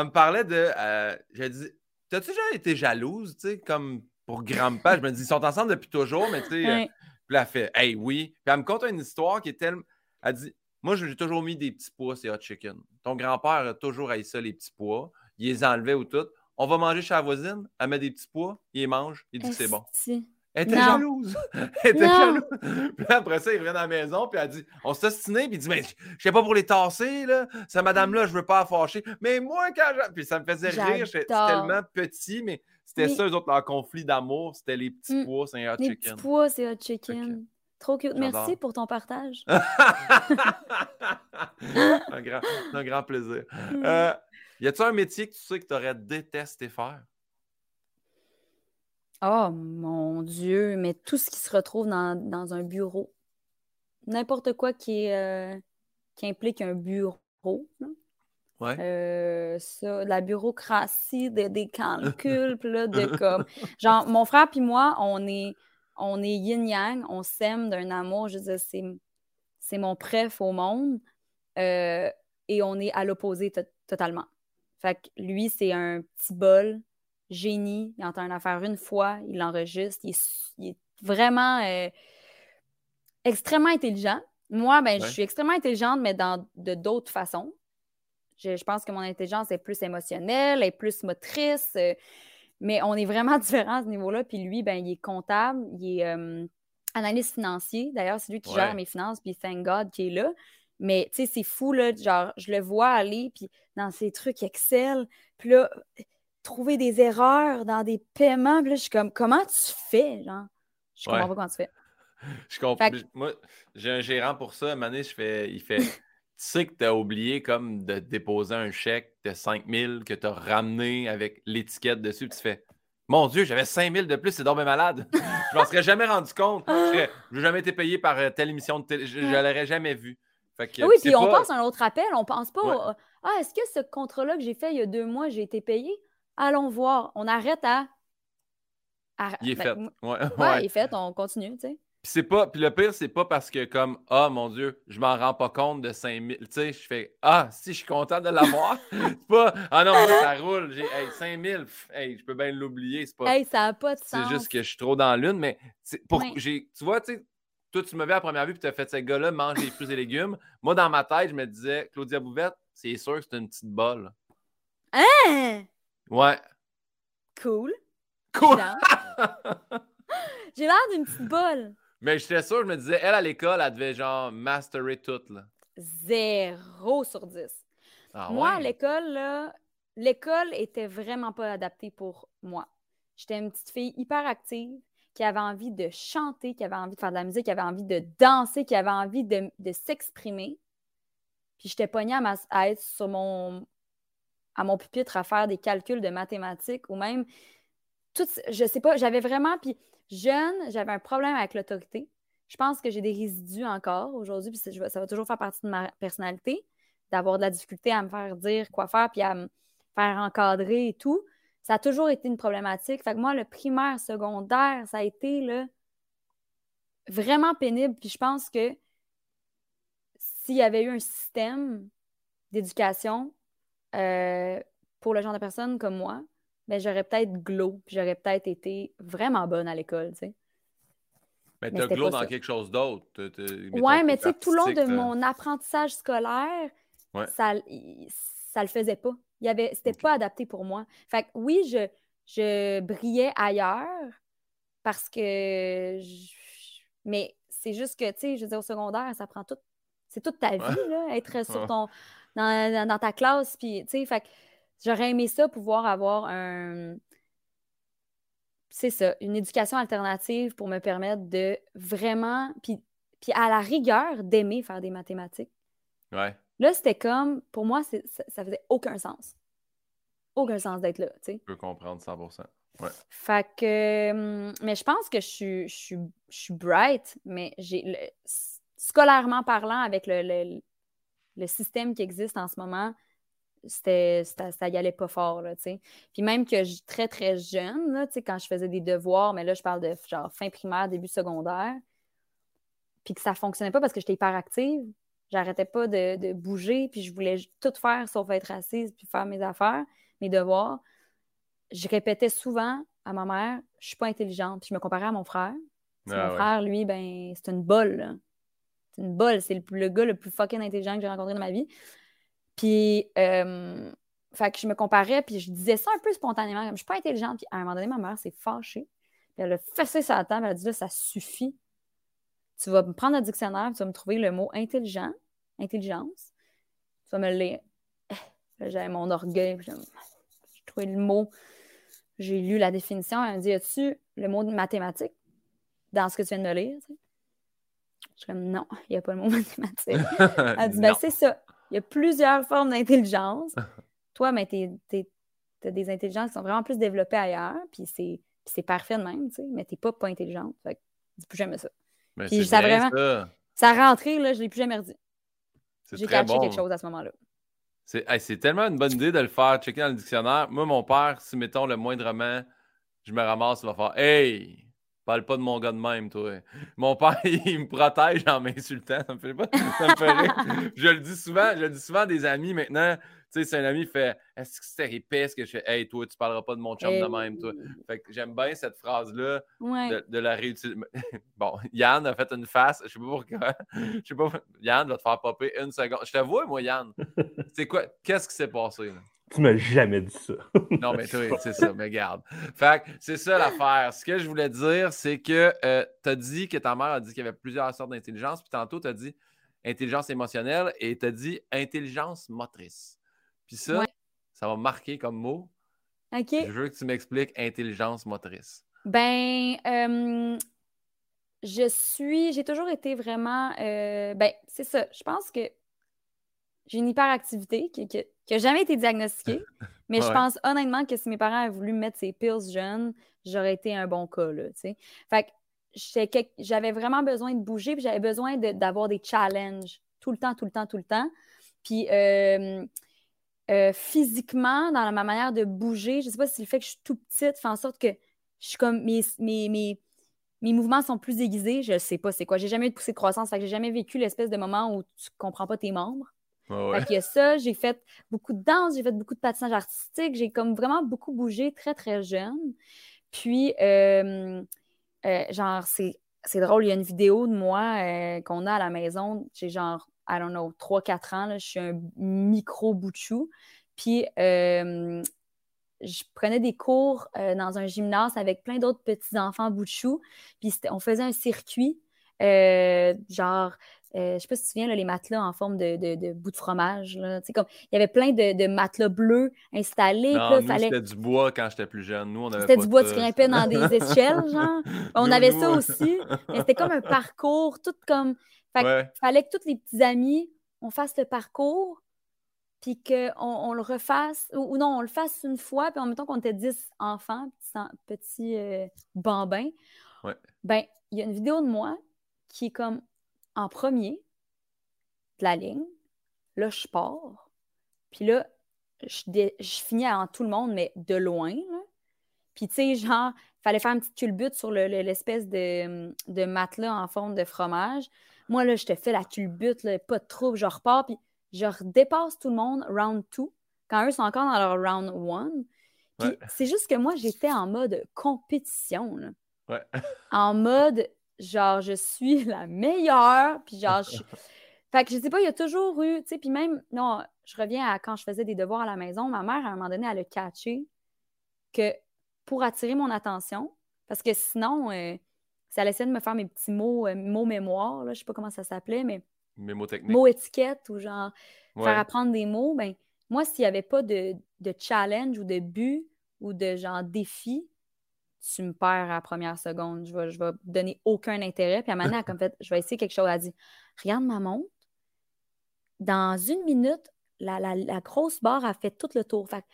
elle me parlait de. Euh, j'ai dit T'as-tu déjà été jalouse, tu sais, comme pour grand-père? Je me dis Ils sont ensemble depuis toujours, mais tu sais. euh. Puis elle fait Hey, oui. Puis elle me conte une histoire qui est tellement. Elle dit Moi, j'ai toujours mis des petits pois, c'est hot chicken. Ton grand-père a toujours haï ça, les petits pois. Il les enlevait ou tout. On va manger chez la voisine, elle met des petits pois, il les mange, il dit que c'est bon. Esti. Elle était Non. jalouse. Elle était Non. jalouse. Puis après ça, il revient à la maison, puis elle dit On s'est ostiné, puis il dit Mais je sais pas pour les tasser, là. Cette madame-là, je veux pas la fâcher. Mais moi, quand je. Puis ça me faisait rire. J'adore. tellement petit, mais c'était ça, eux autres, leur conflit d'amour. C'était les petits Mm. pois, c'est un hot Les chicken. petits pois, c'est hot chicken. Trop cute. Merci pour ton partage. un, grand, un grand plaisir. Euh, y a-tu un métier que tu sais que tu aurais détesté faire? Oh mon Dieu, mais tout ce qui se retrouve dans, dans un bureau. N'importe quoi qui, est, euh, qui implique un bureau. là. Ouais. Euh, ça, de la bureaucratie, de- des calculs, là, de comme. Genre, mon frère puis moi, on est, on est yin-yang, on s'aime d'un amour. Je veux dire, c'est, c'est mon préf au monde. euh, et on est à l'opposé to- totalement. Fait que lui, c'est un petit bol, génie. Il entend une affaire une fois, il l'enregistre. Il, est su- il est vraiment euh, extrêmement intelligent. Moi, ben, Ouais. je suis extrêmement intelligente, mais dans, de d'autres façons. Je, je pense que mon intelligence est plus émotionnelle, est plus motrice, euh, mais on est vraiment différents à ce niveau-là. Puis lui, ben, il est comptable, il est euh, analyste financier. D'ailleurs, c'est lui qui Ouais. gère mes finances, puis thank God qu'il est là. Mais tu sais, c'est fou, là, genre, je le vois aller, puis dans ses trucs Excel, puis là, trouver des erreurs dans des paiements, puis là, je suis comme, comment tu fais, genre? Je comprends pas comment tu fais. Je comprends. Que- Moi, j'ai un gérant pour ça. Donné, je fais, il fait Tu sais que tu as oublié comme de déposer un chèque de 5000 que tu as ramené avec l'étiquette dessus. Puis tu fais Mon Dieu, j'avais 5000 de plus, c'est donc malade. je m'en serais jamais rendu compte. Je n'ai jamais été payé par euh, telle émission de télé. Je ne l'aurais jamais vu. Fait que, Ah oui, puis on passe à un autre appel. On pense pas Ouais. au- Ah, est-ce que ce contrat-là que j'ai fait il y a deux mois, j'ai été payé? Allons voir. On arrête à. à- Il est ben, fait. Ouais, Ouais, ouais. il est fait, on continue, tu sais. Puis c'est pas. Puis le pire, c'est pas parce que comme Ah mon Dieu, je m'en rends pas compte de 5000. Tu sais, je fais Ah, si je suis content de l'avoir. c'est pas Ah non, moi, ça roule. J'ai hey, 5000. pff, Hey, je peux bien l'oublier. C'est pas. Hey, ça n'a pas de c'est sens. juste que je suis trop dans l'une, mais c'est pour Ouais. j'ai. Tu vois, tu sais, toi, tu me vu à la première vue puis tu as fait ce gars-là mange des fruits et légumes. Moi, dans ma tête, je me disais, Claudia Bouvette, c'est sûr que c'est une petite bolle. Hein? Ouais. Cool. Cool. J'ai l'air d'une petite bolle. Mais j'étais sûr, je me disais, elle à l'école, elle devait genre masterer tout, là. Zéro sur dix. Ah Moi, à l'école, là, l'école était vraiment pas adaptée pour moi. J'étais une petite fille hyper active qui avait envie de chanter, qui avait envie de faire de la musique, qui avait envie de danser, qui avait envie de, de s'exprimer. Puis j'étais pognée à, ma- à être sur mon, à mon pupitre à faire des calculs de mathématiques ou même tout, je sais pas, j'avais vraiment, puis jeune, j'avais un problème avec l'autorité. Je pense que j'ai des résidus encore aujourd'hui, puis ça va toujours faire partie de ma personnalité, d'avoir de la difficulté à me faire dire quoi faire, puis à me faire encadrer et tout. Ça a toujours été une problématique. Fait que moi, le primaire, secondaire, ça a été là, vraiment pénible. Puis je pense que s'il y avait eu un système d'éducation euh, pour le genre de personnes comme moi, ben, j'aurais peut-être glow, puis j'aurais peut-être été vraiment bonne à l'école, tu sais. Mais Mais t'as glow dans ça. quelque chose d'autre. Ouais, mais tu sais, tout le long de là. mon apprentissage scolaire, Ouais. ça, ça le faisait pas. Il y avait, c'était pas adapté pour moi. Fait que oui, je, je brillais ailleurs parce que, je- mais c'est juste que, tu sais, je veux dire, au secondaire, ça prend tout, c'est toute ta vie, Ouais. là, être sur ton, dans, dans- ta classe, puis, tu sais, fait que j'aurais aimé ça, pouvoir avoir un, c'est ça, une éducation alternative pour me permettre de vraiment, puis, puis à la rigueur, d'aimer faire des mathématiques. Ouais. Là, c'était comme, pour moi, ça, ça faisait aucun sens. Aucun sens d'être là, tu sais. Je peux comprendre 100%. Fait que, hum, mais je pense que je suis, je suis, je suis bright, mais j'ai, scolairement parlant, avec le, le, le système qui existe en ce moment, c'était, c'était- ça y allait pas fort, là, tu sais. Puis même que je, très, très jeune, là, tu sais, quand je faisais des devoirs, mais là, je parle de genre fin primaire, début secondaire, puis que ça fonctionnait pas parce que j'étais hyper active, j'arrêtais pas de, de bouger, puis je voulais tout faire sauf être assise puis faire mes affaires, mes devoirs. Je répétais souvent à ma mère, je suis pas intelligente, puis je me comparais à mon frère. Ah mon ouais. frère, lui, ben, c'est une bolle, là. C'est une bolle, c'est le, gars le plus fucking intelligent que j'ai rencontré dans ma vie. Puis, euh, fait que je me comparais, puis je disais ça un peu spontanément, comme je suis pas intelligente. Puis à un moment donné, ma mère s'est fâchée. Puis elle a fessé sa table, elle a dit là, ça suffit. Tu vas me prendre un dictionnaire, tu vas me trouver le mot intelligent, intelligence. Tu vas me le lire. Eh, j'avais mon orgueil, j'ai trouvé le mot. J'ai lu la définition, elle me dit As-tu le mot de mathématique dans ce que tu viens de me lire? Je suis comme Non, il n'y a pas le mot mathématique. Elle dit, ben, c'est ça. Il y a plusieurs formes d'intelligence. Toi, ben, tu as des intelligences qui sont vraiment plus développées ailleurs, puis c'est puis c'est parfait de même, tu sais, mais t'es pas pas intelligente. Fait que dis plus jamais ça. Mais Puis c'est ça bien, vraiment- ça. Ça a rentré, là, je l'ai plus jamais redit. J'ai bon. quelque chose à ce moment-là. C'est hey, c'est tellement une bonne idée de le faire checker dans le dictionnaire. Moi, mon père, si mettons le moindrement, je me ramasse, il va faire Hey, parle pas de mon gars de même, toi. Mon père, il me protège en m'insultant. Ça me fait pas. Ça me fait rire. Je le dis souvent, je le dis souvent à des amis maintenant. Tu sais, c'est un ami qui fait Est-ce que c'était épais ce que je fais? Hey, toi, tu parleras pas de mon chum de même, toi. Fait que j'aime bien cette phrase-là Ouais. de, de la réutiliser. Bon, Yann a fait une face, je sais pas pourquoi. Je sais pas. Yann va te faire popper une seconde. Je te vois, moi, Yann. C'est quoi? Qu'est-ce qui s'est passé? Là? Tu m'as jamais dit ça. Non, mais toi, c'est ça, mais garde. Fait que c'est ça l'affaire. Ce que je voulais dire, c'est que tu as dit que ta mère a dit qu'il y avait plusieurs sortes d'intelligence, puis tantôt, tu as dit intelligence émotionnelle et tu as dit intelligence motrice. Puis ça, Ouais. ça va marquer comme mot. OK. Je veux que tu m'expliques intelligence motrice. Ben, euh, je suis, j'ai toujours été vraiment, euh, ben, c'est ça. Je pense que j'ai une hyperactivité qui n'a qui a jamais été diagnostiquée, mais je pense honnêtement que si mes parents avaient voulu me mettre ces pills jeunes, j'aurais été un bon cas, là. Fait que j'avais vraiment besoin de bouger, puis j'avais besoin de- d'avoir des challenges tout le temps, tout le temps, tout le temps. Puis euh, euh, physiquement, dans ma manière de bouger, je ne sais pas si le fait que je suis tout petite fait en sorte que je suis comme mes, mes, mes, mes mouvements sont plus aiguisés. Je ne sais pas c'est quoi. J'ai jamais eu de poussée de croissance. Fait que j'ai jamais vécu l'espèce de moment où tu comprends pas tes membres. Ouais. Fait qu'il y a ça, j'ai fait beaucoup de danse, j'ai fait beaucoup de patinage artistique, j'ai comme vraiment beaucoup bougé très, très jeune. Puis, euh, euh, genre, c'est, drôle, il y a une vidéo de moi euh, qu'on a à la maison, j'ai genre, I don't know, 3-4 ans, là, je suis un micro bout de chou. Puis, je prenais des cours euh, dans un gymnase avec plein d'autres petits-enfants bout de chou. Puis, on faisait un circuit, euh, genre, euh, je sais pas si tu te souviens, là, les matelas en forme de, de, de bout de fromage. Là. Comme, il y avait plein de, de matelas bleus installés. fallait... c'était du bois quand j'étais plus jeune. Nous, on avait C'était du bois, tu grimpais dans des échelles, genre. On Nous, avait nous, ça aussi. Mais c'était comme un parcours, tout comme. Fait que fallait que tous les petits amis, on fasse le parcours, puis qu'on on le refasse, ou, ou non, on le fasse une fois, puis en même temps qu'on était 10 enfants, petits, euh, bambins. Ouais. Ben, il y a une vidéo de moi qui est comme en premier de la ligne. Là, je pars. Puis là, je, dé- je finis avant tout le monde, mais de loin. là. Puis, tu sais, genre, il fallait faire une petite culbute sur le- le- l'espèce de, de matelas en forme de fromage. Moi, là, je te fais la culbute, là, pas de trouble, je repars, puis je redépasse tout le monde, round 2, quand eux sont encore dans leur round 1. Puis Ouais. c'est juste que moi, j'étais en mode compétition, là. Ouais. En mode, genre, je suis la meilleure, puis genre, je... Fait que je sais pas, il y a toujours eu, tu sais, puis même, non, je reviens à quand je faisais des devoirs à la maison, ma mère, à un moment donné, elle a catché que pour attirer mon attention, parce que sinon, euh, ça laissait de me faire mes petits mots, euh, mots mémoire, là, je sais pas comment ça s'appelait, mais Mémotechnique. mots étiquette ou genre Ouais. faire apprendre des mots, ben moi, s'il n'y avait pas de, de challenge ou de but ou de genre défi, tu me perds à la première seconde. Je vais, je vais donner aucun intérêt. Puis à un moment donné, comme fait, je vais essayer quelque chose. Elle a dit Regarde ma montre. Dans une minute, la, la- la grosse barre a fait tout le tour. Fait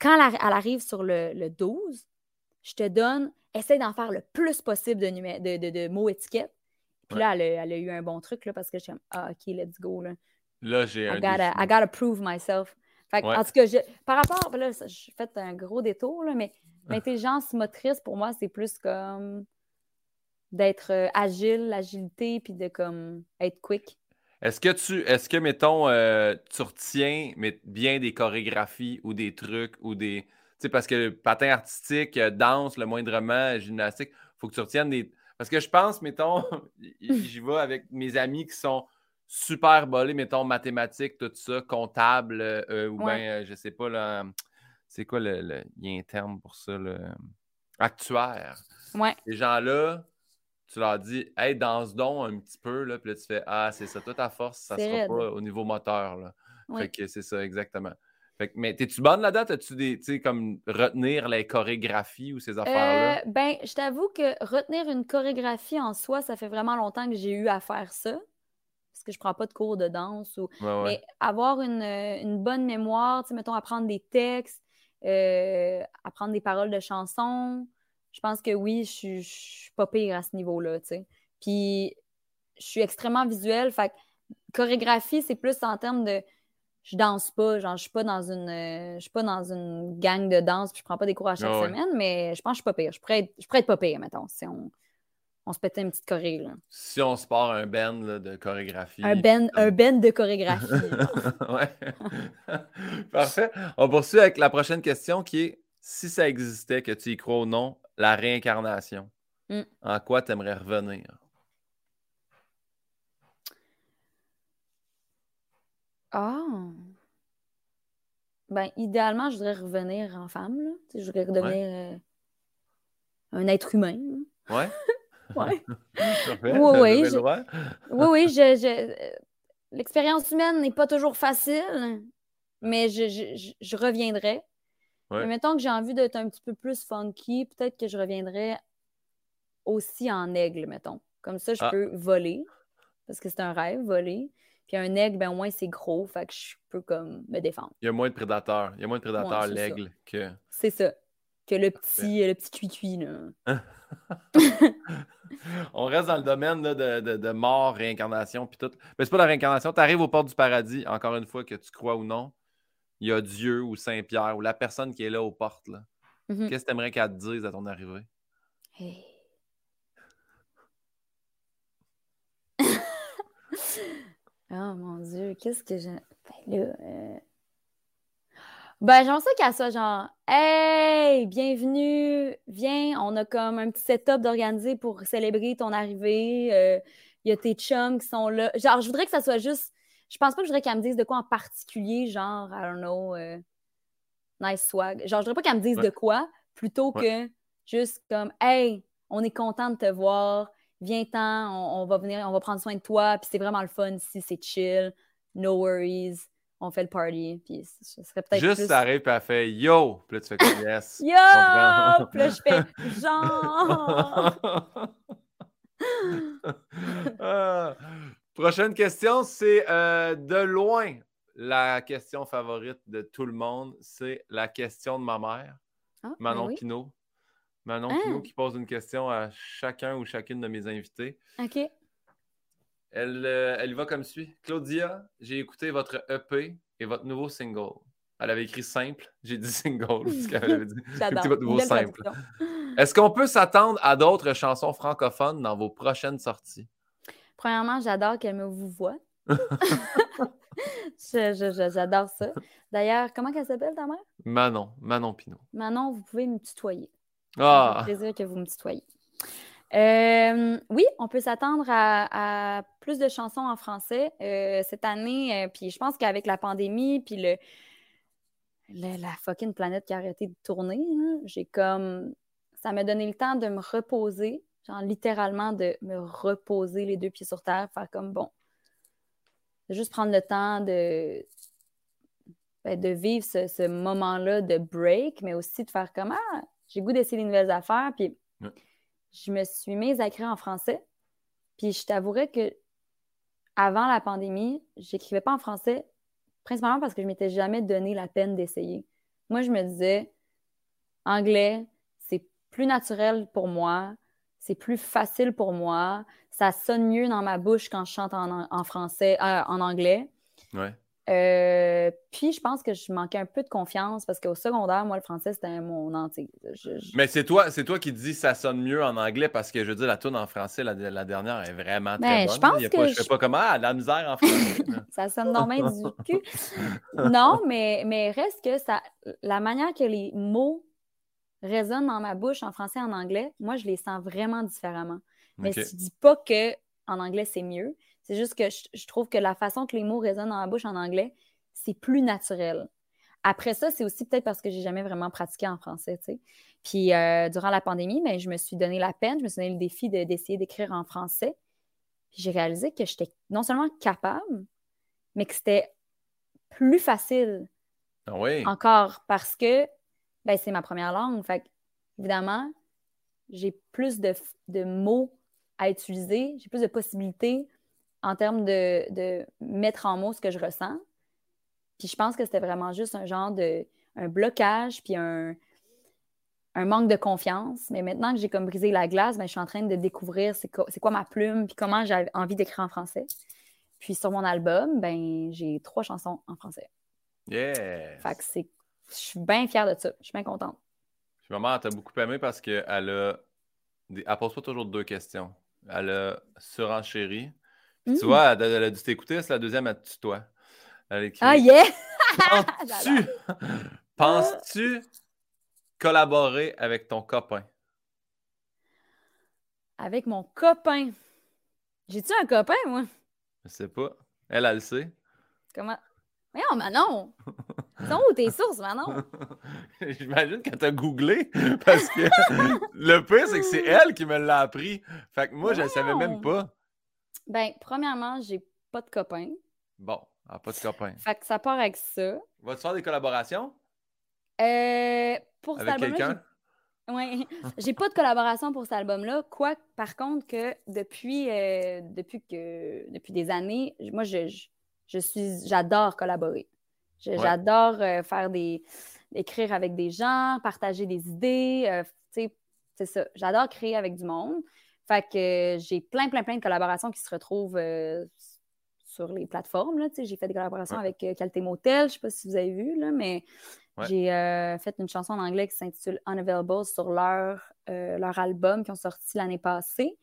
quand elle, arri- elle arrive sur le, le 12, je te donne, essaye d'en faire le plus possible de, numé- de, de- de mots étiquettes. Puis Ouais. là, elle a, elle a eu un bon truc là, parce que je suis comme Ah, OK, let's go. Là. Là, j'ai I un gotta. I gotta prove myself. Fait Ouais. En tout cas, je- par rapport, là, j'ai fait un gros détour, là, mais l'intelligence motrice, pour moi, c'est plus comme d'être euh, agile, l'agilité, puis de comme être quick. Est-ce que tu, est-ce que, mettons, euh, tu retiens mais, bien des chorégraphies ou des trucs ou des. Tu sais, parce que le patin artistique, euh, danse, le moindrement, gymnastique, faut que tu retiennes des. Parce que je pense, mettons, j'y vais avec mes amis qui sont super bolés, mettons, mathématiques, tout ça, comptable, euh, ou Ouais. bien, euh, je sais pas, là, c'est quoi le. le- Il y a un terme pour ça, le. Actuaire? Ouais, Ces gens-là, tu leur dis, hey, danse donc un petit peu, là, puis là, tu fais, ah, c'est ça, toute ta force, ça sera raide. pas au niveau moteur, là. ouais. Fait que c'est ça, exactement. Fait que, mais t'es-tu bonne là-dedans? T'as-tu des, tu sais, comme retenir les chorégraphies ou ces affaires-là? Euh, ben, je t'avoue que retenir une chorégraphie en soi, ça fait vraiment longtemps que j'ai eu à faire ça. Parce que je prends pas de cours de danse. Ou... Ouais, ouais. Mais avoir une, euh, une bonne mémoire, tu sais, mettons, apprendre des textes, euh, apprendre des paroles de chansons, je pense que oui, je suis- je suis pas pire à ce niveau-là, tu sais. Puis, je suis extrêmement visuelle, fait que chorégraphie, c'est plus en termes de je danse pas, genre je suis pas dans une euh, je suis pas dans une gang de danse, puis je prends pas des cours à chaque Ah ouais. semaine, mais je pense que je suis pas pire. Je pourrais être, je pourrais être pas pire, mettons, si on, on se pétait une petite choré, là. Si on se part un là, de chorégraphie. Un ben, un ben de chorégraphie. ouais. Parfait. On poursuit avec la prochaine question qui est si ça existait, que tu y crois ou non, la réincarnation, Mm. en quoi tu aimerais revenir? Ah! Ben, idéalement, je voudrais revenir en femme, là. Je voudrais redevenir euh, un être humain. là. Ouais? Ouais. Parfait. Oui, oui, droit. Oui, oui, je, je- euh, l'expérience humaine n'est pas toujours facile, mais je, je, je- reviendrai. Ouais. Mais mettons que j'ai envie d'être un petit peu plus funky, peut-être que je reviendrai aussi en aigle, mettons. Comme ça, je Ah. peux voler, parce que c'est un rêve, voler. Puis un aigle, ben au moins, c'est gros, fait que je peux comme me défendre. Il y a moins de prédateurs. Il y a moins de prédateurs, Ouais, l'aigle, que. C'est ça. que le petit, le petit cuit-cuit, là. On reste dans le domaine là, de, de- de mort, réincarnation, puis tout. Mais c'est pas la réincarnation. Tu arrives aux portes du paradis, encore une fois, que tu crois ou non. Il y a Dieu ou Saint-Pierre ou la personne qui est là aux portes. là. Mhm. Qu'est-ce que tu aimerais qu'elle te dise à ton arrivée? Hey. oh mon Dieu, qu'est-ce que j'ai. Ben là. euh, Ben, j'aimerais ça qu'elle soit genre Hey, bienvenue, viens, on a comme un petit setup d'organiser pour célébrer ton arrivée. euh, Il y a tes chums qui sont là. Genre, je voudrais que ça soit juste. Je pense pas que je voudrais qu'elle me dise de quoi en particulier, genre, I don't know, euh, nice swag. Genre, je voudrais pas qu'elle me dise Ouais. de quoi, plutôt que juste comme Hey, on est content de te voir. Viens-t'en, on, on va venir, on va prendre soin de toi. Puis c'est vraiment le fun ici, c'est chill. No worries. On fait le party. Puis ce serait peut-être Juste, plus... ça arrive, puis elle fait Yo! Puis là, tu fais comme Yes. Yo! Puis là, je fais genre. Ah. Prochaine question, c'est euh, de loin la question favorite de tout le monde. C'est la question de ma mère, Ah, ben Manon oui. Pinault. Manon Ah. Pinault qui pose une question à chacun ou chacune de mes invités. OK. Elle, euh, elle y va comme suit. Claudia, j'ai écouté votre EP et votre nouveau single. Elle avait écrit simple, j'ai dit single. qu'elle avait dit. Votre nouveau simple. Est-ce qu'on peut s'attendre à d'autres chansons francophones dans vos prochaines sorties? Premièrement, j'adore qu'elle me vous voit. J'adore ça. D'ailleurs, comment qu'elle s'appelle ta mère? Manon, Manon Pinault. Manon, vous pouvez me tutoyer. Ah! Ça fait plaisir que vous me tutoyez. Euh, oui, on peut s'attendre à, à plus de chansons en français euh, cette année. euh, puis je pense qu'avec la pandémie, puis le, le- la fucking planète qui a arrêté de tourner, j'ai comme. Ça m'a donné le temps de me reposer, genre littéralement de me reposer les deux pieds sur terre, faire comme bon. De juste prendre le temps de, ben, de vivre ce, ce moment-là de break, mais aussi de faire comme Ah, j'ai goût d'essayer des nouvelles affaires. Puis Ouais. je me suis mise à écrire en français. Puis je t'avouerais que avant la pandémie, j'écrivais pas en français, principalement parce que je m'étais jamais donné la peine d'essayer. Moi, je me disais, anglais, c'est plus naturel pour moi, c'est plus facile pour moi, ça sonne mieux dans ma bouche quand je chante en, en français, euh, en anglais. Euh, puis je pense que je manquais un peu de confiance parce qu'au secondaire, moi, le français, c'était mon antique. Je- je- Mais c'est toi, c'est toi qui dis ça sonne mieux en anglais parce que je dire, la tune en français, la, la dernière est vraiment très Ben, bonne. je pense Il y a que pas, je fais pas comme Ah, la misère en français. Ça sonne main du cul. Non, mais, mais reste que ça, la manière que les mots résonnent dans ma bouche en français et en anglais, moi, je les sens vraiment différemment. Mais Ok. je dis pas que en anglais, c'est mieux. C'est juste que je, je trouve que la façon que les mots résonnent dans ma bouche en anglais, c'est plus naturel. Après ça, c'est aussi peut-être parce que j'ai jamais vraiment pratiqué en français, tu sais. Puis euh, durant la pandémie, ben, je me suis donné la peine, je me suis donné le défi de- d'essayer d'écrire en français. Puis j'ai réalisé que j'étais non seulement capable, mais que c'était plus facile Ah oui. encore parce que ben, c'est ma première langue. Fait que, évidemment, j'ai plus de, de mots à utiliser, j'ai plus de possibilités en termes de, de mettre en mots ce que je ressens. Puis je pense que c'était vraiment juste un genre de un blocage, puis un, un manque de confiance. Mais maintenant que j'ai comme brisé la glace, ben, je suis en train de découvrir c'est quoi, c'est quoi ma plume, puis comment j'ai envie d'écrire en français. Puis sur mon album, ben, j'ai trois chansons en français. Yeah. Fait que c'est. Je suis bien fière de ça. Je suis bien contente. Puis maman, elle t'a beaucoup aimé parce qu'elle a. Elle pose pas toujours deux questions. Elle a surenchéri. Tu Mm. vois, elle, elle a dû t'écouter, c'est la deuxième à tutoie. Elle écrit, Ah, yeah! Penses-tu penses-tu collaborer avec ton copain? Avec mon copain. J'ai-tu un copain, moi? Je sais pas. Elle, elle le sait. Comment? Voyons, Manon! Sont où tes sources, Manon? J'imagine qu'elle t'a googlé parce que le pire, c'est que c'est elle qui me l'a appris. Fait que moi, je le savais même pas. Ben, premièrement, j'ai pas de copain. Bon, elle a pas de copain. Fait que ça part avec ça. Vas-tu faire des collaborations? Euh, pour cet avec album-là, quelqu'un? j'ai- ouais, j'ai pas de collaboration pour cet album-là. Quoi, par contre, que depuis, euh, depuis, que, depuis des années, moi, je, je, je suis, j'adore collaborer. Je- Ouais. J'adore euh, faire des, écrire avec des gens, partager des idées. euh, tu sais, c'est ça. J'adore créer avec du monde. Fait que euh, j'ai plein, plein, plein de collaborations qui se retrouvent euh, sur les plateformes. Là, j'ai fait des collaborations Ouais. avec euh, Qualité Motel, je sais pas si vous avez vu, là, mais Ouais. j'ai euh, fait une chanson en anglais qui s'intitule Unavailable sur leur, leur album qui ont sorti l'année passée.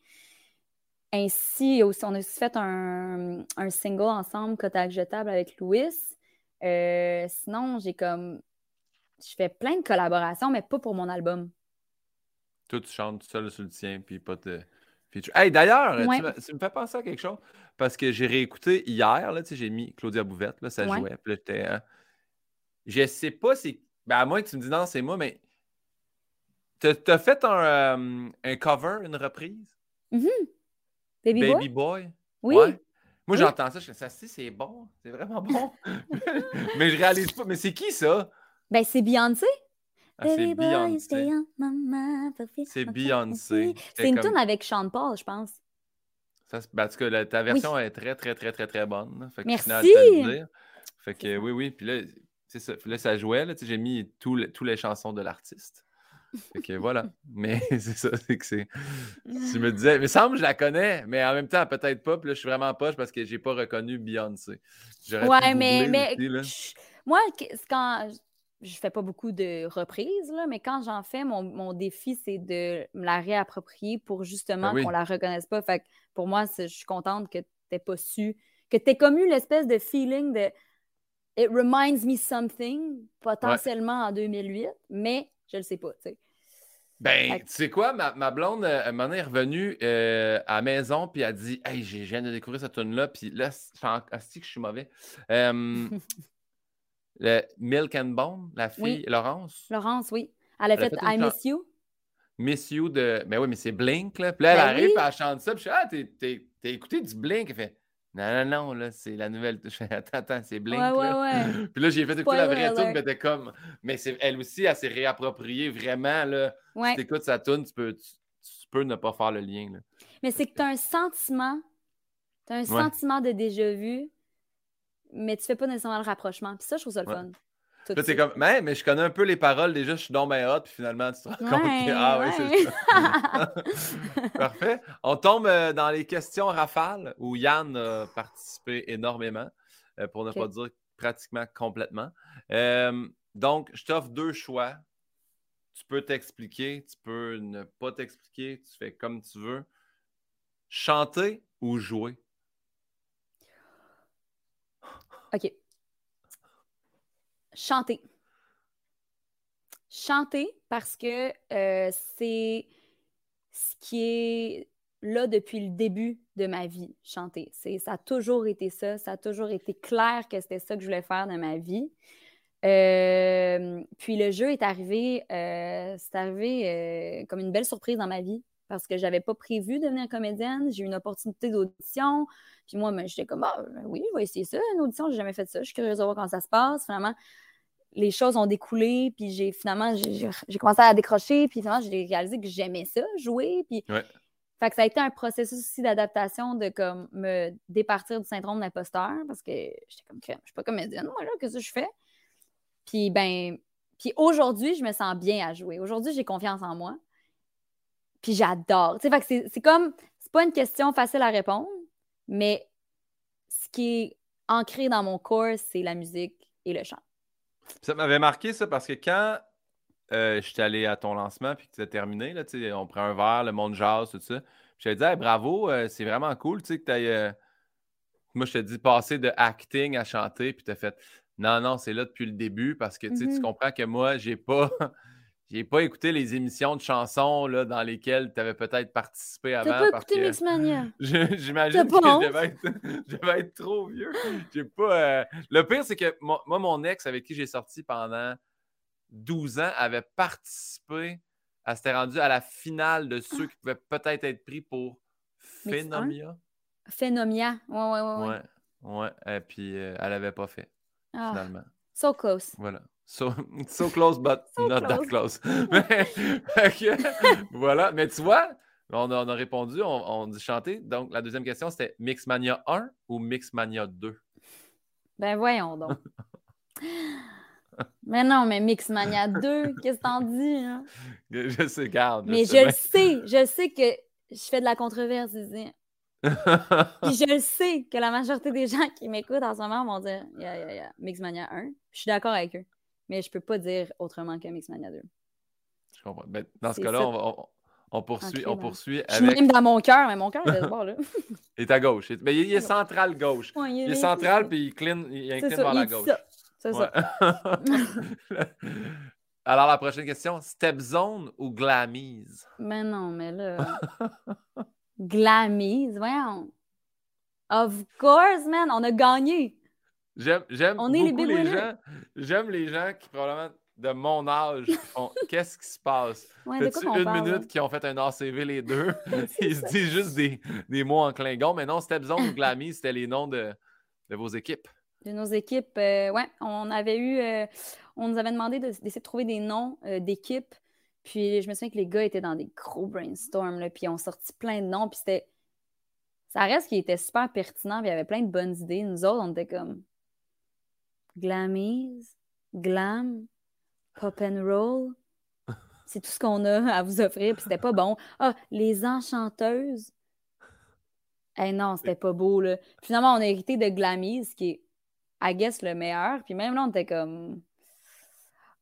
Ainsi, aussi, on a aussi fait un, un single ensemble, Kotak Jetable avec Louis. Sinon, j'ai comme. Je fais plein de collaborations, mais pas pour mon album. Toi, tu chantes tout seul sur le tien, puis pas de. Hey, d'ailleurs, tu Ouais. me- tu me fais penser à quelque chose, parce que j'ai réécouté hier, là, tu sais, j'ai mis Claudia Bouvette, là, ça Ouais. jouait, puis là, hein, Je sais pas si... Ben, à moins que tu me dis non, c'est moi, mais... T'as fait un, euh, un cover, une reprise? Baby, Boy? Baby Boy? Oui. Ouais. Moi, Oui. j'entends ça, je fais ça, si, c'est bon, c'est vraiment bon. mais je réalise pas. Mais c'est qui ça? Ben, c'est Beyoncé. Ah, c'est Beyoncé. C'est Beyoncé. une comme- tune avec Sean Paul, je pense. Ça, ben, en tout cas, la- ta version est très, très, très, très, très bonne. là. Fait que Merci! te le dire. Fait que oui, oui. Puis là, ça. Là, ça jouait. J'ai mis tous les, chansons de l'artiste. Fait que voilà. Mais c'est ça, c'est que c'est. Tu me disais, mais semble que je la connais, mais en même temps, peut-être pas. Puis là, je suis vraiment poche parce que j'ai pas reconnu Beyoncé. Ouais, mais, googler mais aussi, là. je- moi, quand je fais pas beaucoup de reprises, là, mais quand j'en fais, mon, mon défi, c'est de me la réapproprier pour justement Ben oui. qu'on la reconnaisse pas. Fait que pour moi, je suis contente que t'aies pas su, que t'aies comme eu l'espèce de feeling de It reminds me something, potentiellement en 2008, mais je le sais pas, tu sais. Ben, Fait tu sais quoi, ma, ma blonde, euh, donné, est revenue euh, à la maison, puis elle a dit Hey, j'ai- je viens de découvrir cette tune-là, puis là, je que je suis mauvais. Euh, le Milk and Bone, la fille, Oui. Laurence, Laurence, oui. Elle a Elle a fait, I Miss You. Miss You de. Ben oui, mais c'est Blink, là. Puis là, elle Ben arrive, oui. elle chante ça, puis je suis Ah, t'as écouté du Blink? Elle fait Non, non, non, là, c'est la nouvelle. Je fais Attends, attends, c'est Blink. Ouais, ouais, là. ouais. Puis là, j'ai fait écouter la vraie tune, mais t'es comme. Mais elle aussi, elle s'est réappropriée vraiment, là. Ouais. Si t'écoutes sa tune, tu peux, tu, tu peux ne pas faire le lien, là. Mais c'est que tu as un sentiment, tu as un Ouais. sentiment de déjà vu, mais tu fais pas nécessairement le rapprochement. Puis ça, je trouve ça le Ouais. fun. Tout Là, de t'es suite. comme, mais, mais je connais un peu les paroles déjà, je suis donc bien hot, puis finalement, tu te rends compte que, Ouais, ah oui, c'est ouais. ça. Parfait. On tombe euh, dans les questions rafales où Yann a participé énormément, euh, pour ne pas dire pratiquement complètement. Euh, donc, je t'offre deux choix. Tu peux t'expliquer, tu peux ne pas t'expliquer, tu fais comme tu veux. Chanter ou jouer? OK. Chanter. Chanter parce que euh, c'est ce qui est là depuis le début de ma vie, chanter. Ça a toujours été ça. Ça a toujours été clair que c'était ça que je voulais faire de ma vie. Euh, puis le jeu est arrivé, euh, c'est arrivé comme une belle surprise dans ma vie parce que j'avais pas prévu de devenir comédienne. J'ai eu une opportunité d'audition. Puis moi, ben, j'étais comme, ah, ben oui, je vais essayer ça, une audition, j'ai jamais fait ça. Je suis curieuse de voir comment ça se passe. Finalement, les choses ont découlé, puis j'ai finalement, j'ai commencé à décrocher, puis finalement, j'ai réalisé que j'aimais ça, jouer. Puis Ouais. fait que ça a été un processus aussi d'adaptation de comme me départir du syndrome d'imposteur parce que j'étais comme crème, je suis pas comédienne, moi là, qu'est-ce que je fais? Puis ben, puis aujourd'hui, je me sens bien à jouer. Aujourd'hui, j'ai confiance en moi. Puis j'adore. Tu sais, c'est comme, c'est pas une question facile à répondre, mais ce qui est ancré dans mon corps, c'est la musique et le chant. Ça m'avait marqué ça parce que quand euh, j'étais allé à ton lancement puis que tu as terminé, là, on prend un verre, le monde jase, tout ça. J'avais dit Hey, bravo, euh, c'est vraiment cool que tu ailles. Moi, je te dis passer de acting à chanter, puis tu as fait Non, non, c'est là depuis le début parce que tu Mhm. comprends que moi, j'ai pas. J'ai pas écouté les émissions de chansons là, dans lesquelles tu avais peut-être participé avant. T'as pas parce écouté que- Mixmania? J'imagine que je devais, être, je devais être trop vieux. J'ai pas. euh, Le pire, c'est que moi, mon ex avec qui j'ai sorti pendant 12 ans avait participé. Elle s'était rendue à la finale de ceux qui pouvaient peut-être être pris pour Phénomia. Phénomia. Ouais, ouais, ouais. ouais. Ouais. Ouais. Et puis euh, elle avait pas fait, Ah, finalement. so close. Voilà. So, so close, but So not that close. Mais, voilà. Mais tu vois, on a, on a répondu, on, on dit chanter. Donc, la deuxième question, c'était Mixmania 1 ou Mixmania 2? Ben voyons donc. Mais non, mais Mixmania 2, qu'est-ce que t'en dis? Hein? Je sais, garde. Mais je le sais, je sais que je fais de la controverse ici. Puis je le sais que la majorité des gens qui m'écoutent en ce moment vont dire yeah, yeah, yeah, Mixmania 1. Je suis d'accord avec eux. Mais je peux pas dire autrement que Mixmania 2. Je comprends. Ben, dans ce cas-là, on, on, on, poursuit, on poursuit je suis même dans mon cœur, mais mon cœur est de ce bord-là. il est à gauche. Mais il, est central gauche. Ouais, il, est, il, est central, puis il, clean, il incline vers la gauche. C'est ça. Alors, la prochaine question, Step Zone ou Glamise? Mais non, mais là... Glamise, voyons. Of course, man, on a gagné. J'aime, j'aime beaucoup les, les gens. J'aime les gens qui probablement de mon âge font qu'est-ce qui se passe? Ouais, Fais-tu une minute qui ont fait un ACV les deux? Ils se disent juste des, des, mots en Klingon. Mais non, Step Zone ou Glamise, c'était les noms de, de, vos équipes. De nos équipes, euh, ouais. On avait eu, euh, on nous avait demandé d'essayer de, trouver des noms euh, d'équipes puis je me souviens que les gars étaient dans des gros brainstorms, là, puis ont sorti plein de noms, puis c'était. Ça reste qu'il était super pertinent, puis il y avait plein de bonnes idées. Nous autres, on était comme. Glamise, glam, pop and roll. C'est tout ce qu'on a à vous offrir, puis c'était pas bon. Ah, les enchanteuses. Eh non, c'était pas beau, là. Finalement, on a hérité de Glamise, qui est, I guess, le meilleur. Puis même là, on était comme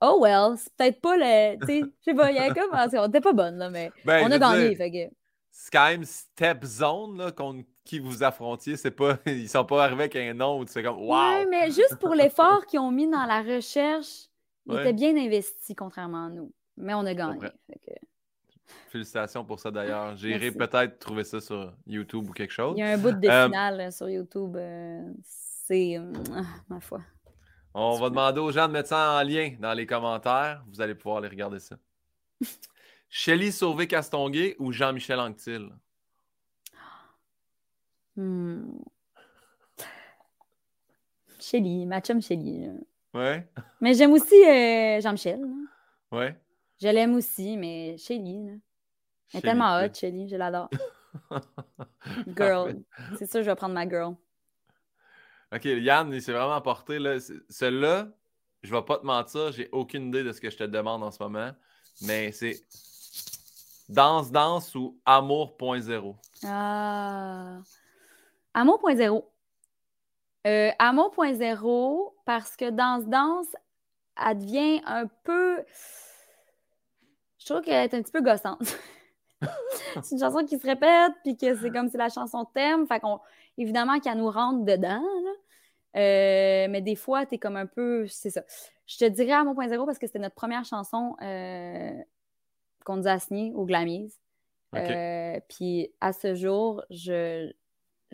oh well, c'est peut-être pas le. Tu sais, je sais pas, il y a comme. On était pas bonne, là, mais ben, on a gagné. fait que... C'est quand même Step Zone là, contre qui vous affrontiez. C'est pas, ils sont pas arrivés avec un nom où tu comme Wow! Oui, mais juste pour l'effort qu'ils ont mis dans la recherche, ils étaient bien investis, contrairement à nous. Mais on a gagné. Que... Félicitations pour ça d'ailleurs. J'irai peut-être trouver ça sur YouTube ou quelque chose. Il y a un bout de euh... finale sur YouTube. Euh, c'est. Ah, ma foi. On va demander aux gens de mettre ça en lien dans les commentaires. Vous allez pouvoir aller regarder ça. Shelly Sauvé-Castonguay ou Jean-Michel Anctil? Hmm. Shelly, ma chum Shelly. Ouais. Mais j'aime aussi euh, Jean-Michel. Ouais. Je l'aime aussi, mais Shelly. Elle est tellement hot, Shelly. Je l'adore. girl. C'est sûr, je vais prendre ma girl. OK, Yann, il s'est vraiment porté. Là. Celui-là, je vais pas te mentir, j'ai aucune idée de ce que je te demande en ce moment, mais c'est Danse Danse ou Amour.0? Ah. Amour.0. Euh, Amour.0 parce que Danse Danse, elle devient un peu. Je trouve qu'elle est un petit peu gossante. c'est une chanson qui se répète, puis que c'est comme si la chanson thème. Fait qu'on, évidemment qu'elle nous rentre dedans. Là. Euh, mais des fois, tu es comme un peu. C'est ça. Je te dirais à mon point zéro parce que c'était notre première chanson euh, qu'on nous a signée au Glamise. Euh, puis à ce jour, je,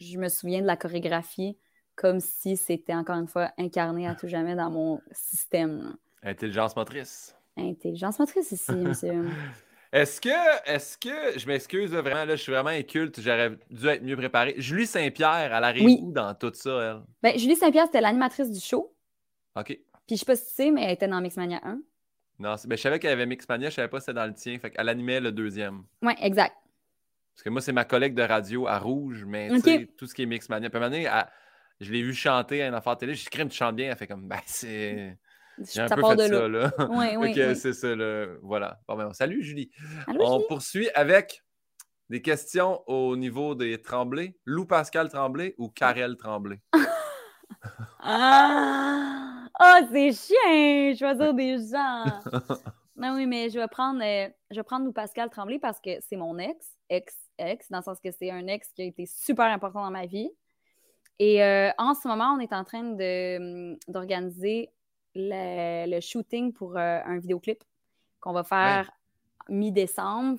je me souviens de la chorégraphie comme si c'était encore une fois incarné à tout jamais dans mon système. Intelligence motrice. Intelligence motrice ici, monsieur. Est-ce que, est-ce que, je m'excuse vraiment, là, je suis vraiment inculte, j'aurais dû être mieux préparé. Julie Saint-Pierre, elle arrive où dans tout ça, elle? Ben, Julie Saint-Pierre, c'était l'animatrice du show. OK. Puis je sais pas si tu sais, mais elle était dans Mixmania 1. Non, ben, je savais qu'elle avait Mixmania, je savais pas si c'était dans le tien. Fait qu'elle animait le deuxième. Oui, exact. Parce que moi, c'est ma collègue de radio à Rouge, mais tout ce qui est Mixmania. Puis à un moment donné, je l'ai vu chanter à une affaire télé. Je dis, crème, tu chantes bien? Elle fait comme, ben, c'est. J'ai un peu fait ça, là. Oui, oui, oui. c'est ça, là. Voilà. Bon, ben, salut, Julie. On poursuit avec des questions au niveau des Tremblay. Lou Pascal Tremblay ou Karel Tremblay? ah! Oh, c'est chiant! Choisir des gens! non, oui, mais je vais prendre, euh, je vais prendre Lou Pascal Tremblay parce que c'est mon ex, dans le sens que c'est un ex qui a été super important dans ma vie. Et euh, en ce moment, on est en train hum, d'organiser le, shooting pour euh, un vidéoclip qu'on va faire mi-décembre.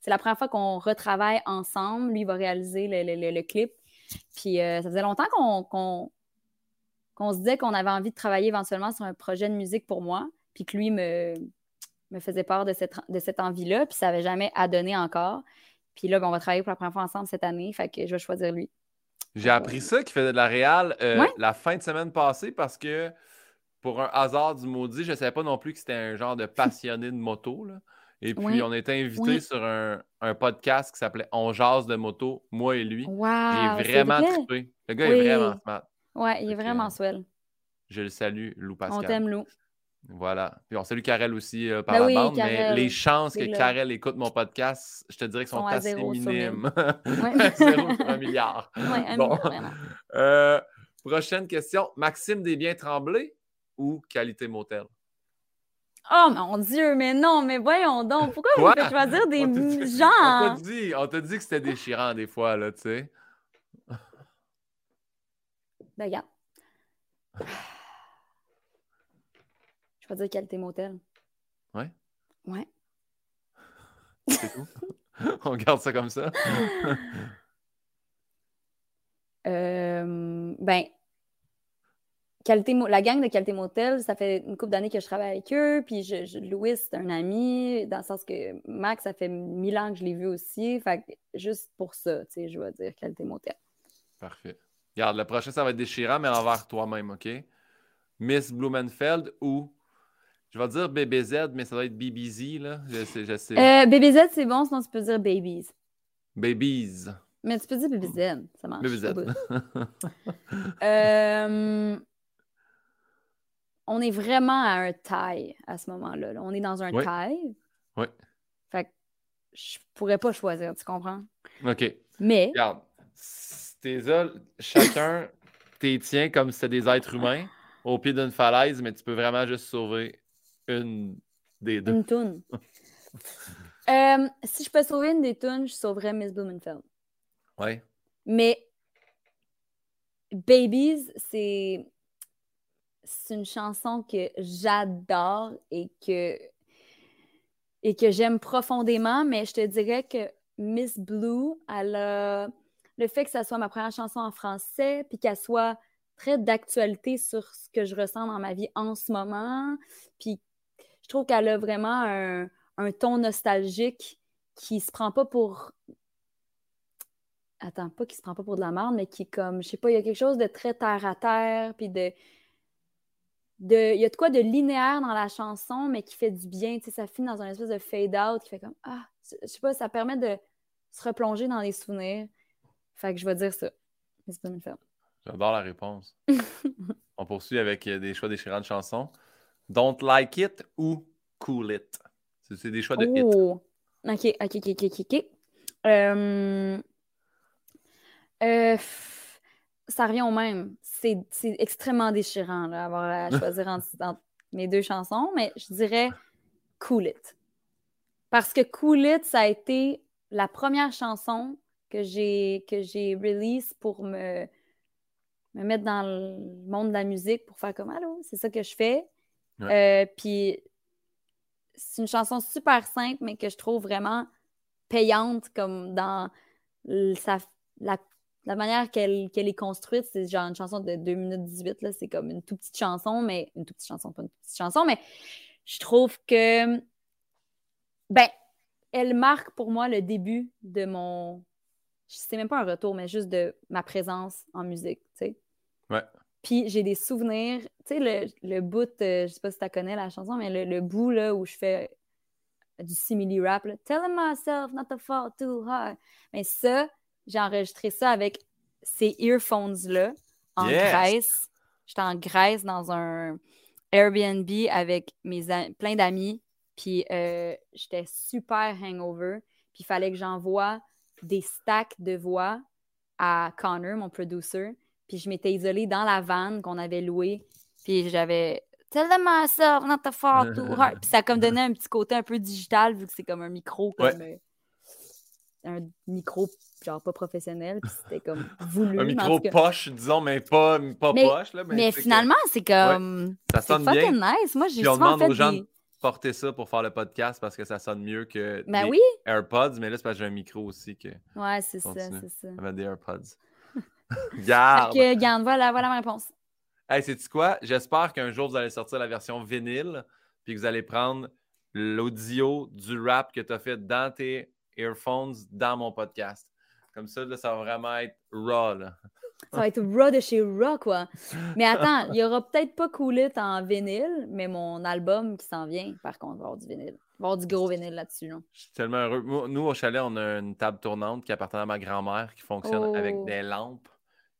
c'est la première fois qu'on retravaille ensemble. Lui, il va réaliser le, clip. Puis euh, ça faisait longtemps qu'on, se disait qu'on avait envie de travailler éventuellement sur un projet de musique pour moi. Puis que lui me, me faisait part de cette, de cette envie-là. Puis ça n'avait jamais adonné encore. Puis là, ben, on va travailler pour la première fois ensemble cette année. Fait que je vais choisir lui. J'ai appris ça qu'il faisait de la réal euh, la fin de semaine passée parce que pour un hasard du maudit, je ne savais pas non plus que c'était un genre de passionné de moto. Là. Et puis, on a été invité sur un, podcast qui s'appelait On jase de moto, moi et lui. Wow, il est vraiment trippé. Le gars est vraiment smart. Ouais, il est vraiment swell. Je le salue, Lou Pascal. On t'aime, Lou. Voilà. Puis on salue Karel aussi euh, par Ben la oui, bande, mais les chances que. Karel écoute mon podcast, je te dirais qu'ils sont, assez minimes. Ouais. zéro sur un milliard. Ouais, un Bon. vraiment. Euh, prochaine question. Maxime Desbiens-Tremblay ou Qualité Motel? Oh mon Dieu, mais non, mais voyons donc. Pourquoi Quoi? vous faites choisir des On dit- On gens? t'a dit, on t'a dit que c'était déchirant des fois, là, tu sais. Ben, regarde. Je vais dire qualité motel. Ouais? Ouais. C'est tout? on garde ça comme ça? Euh, ben, qualité la gang de Qualité Motel, ça fait une couple d'années que je travaille avec eux. Puis je, je- Louis, c'est un ami, dans le sens que Max, ça fait mille ans que je l'ai vu aussi. Fait que juste pour ça, tu sais, je vais dire Qualité Motel. Parfait. Regarde, le prochain, ça va être déchirant, mais envers toi-même, OK? Miss Blumenfeld ou, je vais dire BBZ, mais ça doit être BBZ, là. Je sais, je sais. Euh, BBZ, c'est bon, sinon tu peux dire Babies. Babies. Mais tu peux dire BBZ, ça marche. BBZ. Euh, on est vraiment à un tie à ce moment-là. là. On est dans un Oui. tie. Oui. Fait que je pourrais pas choisir, tu comprends? OK. Mais Regarde, t'es chacun t'es tient comme si c'était des êtres humains au pied d'une falaise, mais tu peux vraiment juste sauver une des deux. une toune. Euh, si je peux sauver une des tunes, je sauverais Miss Blumenfeld. Ouais. Mais Babies, c'est c'est une chanson que j'adore et que et que j'aime profondément, mais je te dirais que Miss Blue, elle a le fait que ça soit ma première chanson en français, puis qu'elle soit très d'actualité sur ce que je ressens dans ma vie en ce moment, puis je trouve qu'elle a vraiment un, un ton nostalgique qui se prend pas pour attends, pas qui se prend pas pour de la merde, mais qui est comme, je sais pas, il y a quelque chose de très terre à terre, puis de, de, il y a de quoi de linéaire dans la chanson, mais qui fait du bien, tu sais, ça finit dans un espèce de fade-out qui fait comme, ah, je sais pas, ça permet de se replonger dans les souvenirs. Fait que je vais dire ça. J'adore la réponse. On poursuit avec euh, des choix déchirants de chansons. Don't like it ou cool it. C'est des choix de hit. Oh! Ok, ok, ok, ok, ok, ok. Euh, euh, ça revient au même. C'est extrêmement déchirant, là, avoir à choisir entre, entre mes deux chansons, mais je dirais Cool It. Parce que Cool It, ça a été la première chanson que j'ai que j'ai release pour me, me mettre dans le monde de la musique, pour faire comme Allô, c'est ça que je fais. Euh, puis c'est une chanson super simple, mais que je trouve vraiment payante, comme dans sa- la, la manière qu'elle est construite. C'est genre une chanson de 2 minutes 18, là. C'est comme une toute petite chanson, mais une toute petite chanson, pas une toute petite chanson, mais je trouve que, ben, elle marque pour moi le début de mon. C'est même pas un retour, mais juste de ma présence en musique, tu sais. Ouais. Puis j'ai des souvenirs, tu sais, le, le bout, euh, je sais pas si tu connais la chanson, mais le, le bout là, où je fais du simili-rap, Telling myself not to fall too hard. Mais ça, j'ai enregistré ça avec ces earphones-là en Yes! Grèce. J'étais en Grèce dans un Airbnb avec mes plein d'amis, puis euh, j'étais super hangover, puis il fallait que j'envoie des stacks de voix à Connor, mon producer, puis je m'étais isolée dans la van qu'on avait louée, puis j'avais Tell them myself not too hard. Puis ça a comme donné un petit côté un peu digital, vu que c'est comme un micro, comme euh, un micro, genre pas professionnel, puis c'était comme voulu. Un micro poche, disons, mais pas, pas Mais- poche. Là, mais Mais c'est que finalement, c'est comme. ça sonne fucking bien. nice. Moi, j'ai Puis on souvent demande fait aux gens des... de porter ça pour faire le podcast parce que ça sonne mieux que Ben des oui, AirPods, mais là, c'est parce que j'ai un micro aussi que ouais, c'est ça, c'est ça. avec des AirPods. Garde! que, regarde, voilà, voilà ma réponse. Hey, sais-tu quoi? J'espère qu'un jour, vous allez sortir la version vinyle, puis que vous allez prendre l'audio du rap que tu as fait dans tes earphones dans mon podcast. Comme ça, là, ça va vraiment être raw. Là. Ça va être raw de chez raw, quoi. Mais attends, il y aura peut-être pas Cool It en vinyle, mais mon album qui s'en vient, par contre, va avoir du vinyle. Va avoir du gros vinyle là-dessus, là. Je suis tellement heureux. Nous, au chalet, on a une table tournante qui appartenait à ma grand-mère qui fonctionne Oh. avec des lampes.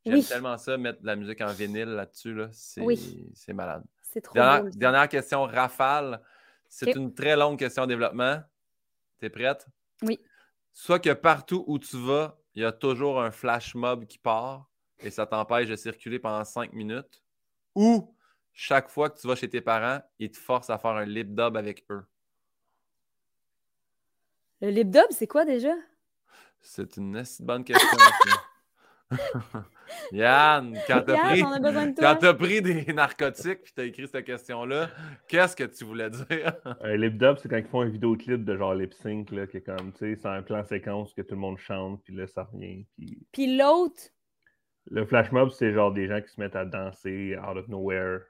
J'aime Oui. tellement ça, mettre de la musique en vinyle là-dessus. Là. C'est Oui. malade. C'est trop Dernière, beau. dernière question, rafale. C'est une très longue question de développement. T'es prête? Oui. Soit que partout où tu vas, il y a toujours un flash mob qui part et ça t'empêche de circuler pendant cinq minutes. Ou chaque fois que tu vas chez tes parents, ils te forcent à faire un lip dub avec eux. Le lip dub, c'est quoi déjà? C'est une assez bonne question. Yann, quand t'as pris, quand pris des narcotiques puis t'as écrit cette question-là, qu'est-ce que tu voulais dire? Un lip dub, c'est quand ils font un vidéoclip de genre lip sync, là, qui est comme, tu sais, c'est un plan séquence que tout le monde chante, puis là, ça revient. Puis Puis l'autre, le flash mob, c'est genre des gens qui se mettent à danser out of nowhere.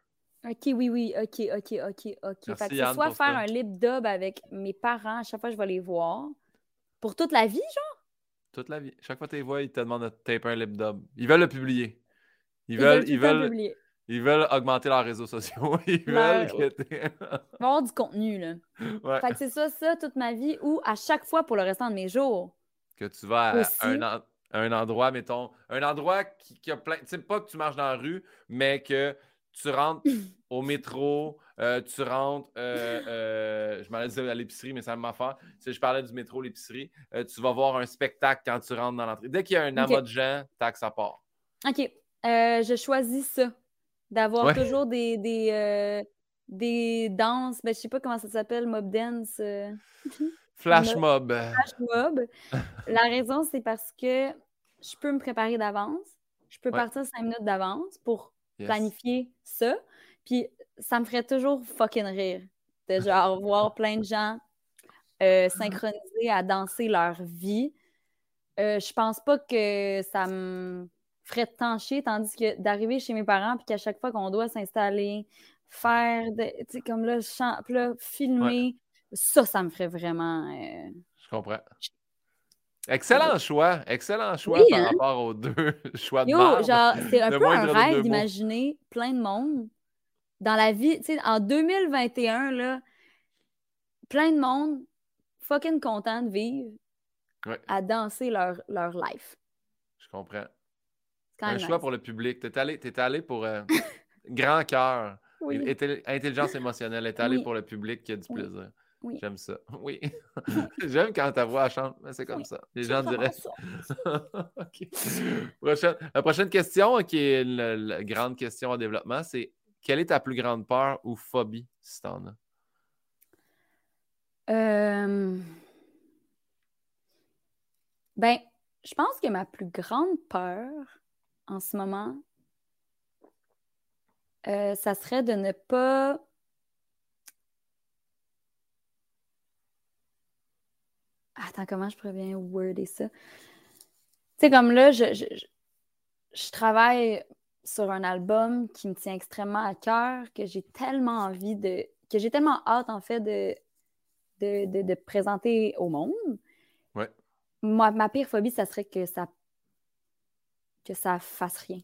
ok, oui, oui, ok, ok, ok, ok. Merci, fait que Yann, c'est soit faire ça. un lip dub avec mes parents à chaque fois que je vais les voir. Pour toute la vie, genre? Toute la vie. Chaque fois que tu les vois, ils te demandent de taper un lip dub. Ils veulent le publier. Ils Ils veulent, ils veulent, publier. ils veulent augmenter leurs réseaux sociaux. Ils Leur- veulent que y avoir du contenu, là. Ouais. Fait que c'est ça, ça, toute ma vie, ou à chaque fois pour le restant de mes jours. que tu vas à Aussi. un, en- un endroit, mettons, un endroit qui, qui a plein. Tu sais, pas que tu marches dans la rue, mais que tu rentres au métro, euh, tu rentres, euh, euh, je m'allais dire à l'épicerie, mais ça m'a. Tu sais, je parlais du métro, l'épicerie. tu vas voir un spectacle quand tu rentres dans l'entrée. Dès qu'il y a un amas de gens, tac, ça part. OK. Je choisis ça. D'avoir Ouais. toujours des, des, des danses. Ben, je sais pas comment ça s'appelle, mob dance. Flash mob. flash mob. La raison, c'est parce que je peux me préparer d'avance. Je peux Ouais. partir cinq minutes d'avance pour Yes. planifier ça. Puis ça me ferait toujours fucking rire de genre voir plein de gens euh, synchronisés à danser leur vie. Euh, je pense pas que ça me ferait tant chier, tandis que d'arriver chez mes parents puis qu'à chaque fois qu'on doit s'installer, faire, de- tu sais, comme là, chan- là, filmer, ça, ça me ferait vraiment... euh, Je comprends. Excellent choix. Excellent choix Oui, par hein? rapport aux deux choix de Yo, genre, c'est un peu un rêve d'imaginer plein de monde dans la vie. Tu sais, en 2021, là, plein de monde fucking content de vivre Ouais. à danser leur, leur life. Je comprends. Quand Un choix pour le public. T'es allé, t'es allé pour euh, grand cœur. Oui. Intelli- Intelligence émotionnelle. T'es allé Oui. pour le public qui a du plaisir. Oui. J'aime ça. Oui. J'aime quand ta voix chante, mais c'est comme Oui. ça. Les gens diraient. ça. OK. Prochaine- La prochaine question, qui est la grande question en développement, c'est quelle est ta plus grande peur ou phobie, si t'en as? Euh, Ben, je pense que ma plus grande peur en ce moment, euh, ça serait de ne pas. Attends, comment je pourrais bien worder ça? Tu sais, comme là, je, je, je- travaille sur un album qui me tient extrêmement à cœur, que j'ai tellement envie de. que j'ai tellement hâte, en fait, de, de, de, de présenter au monde. Ouais. Moi, ma pire phobie, ça serait que ça que ça fasse rien.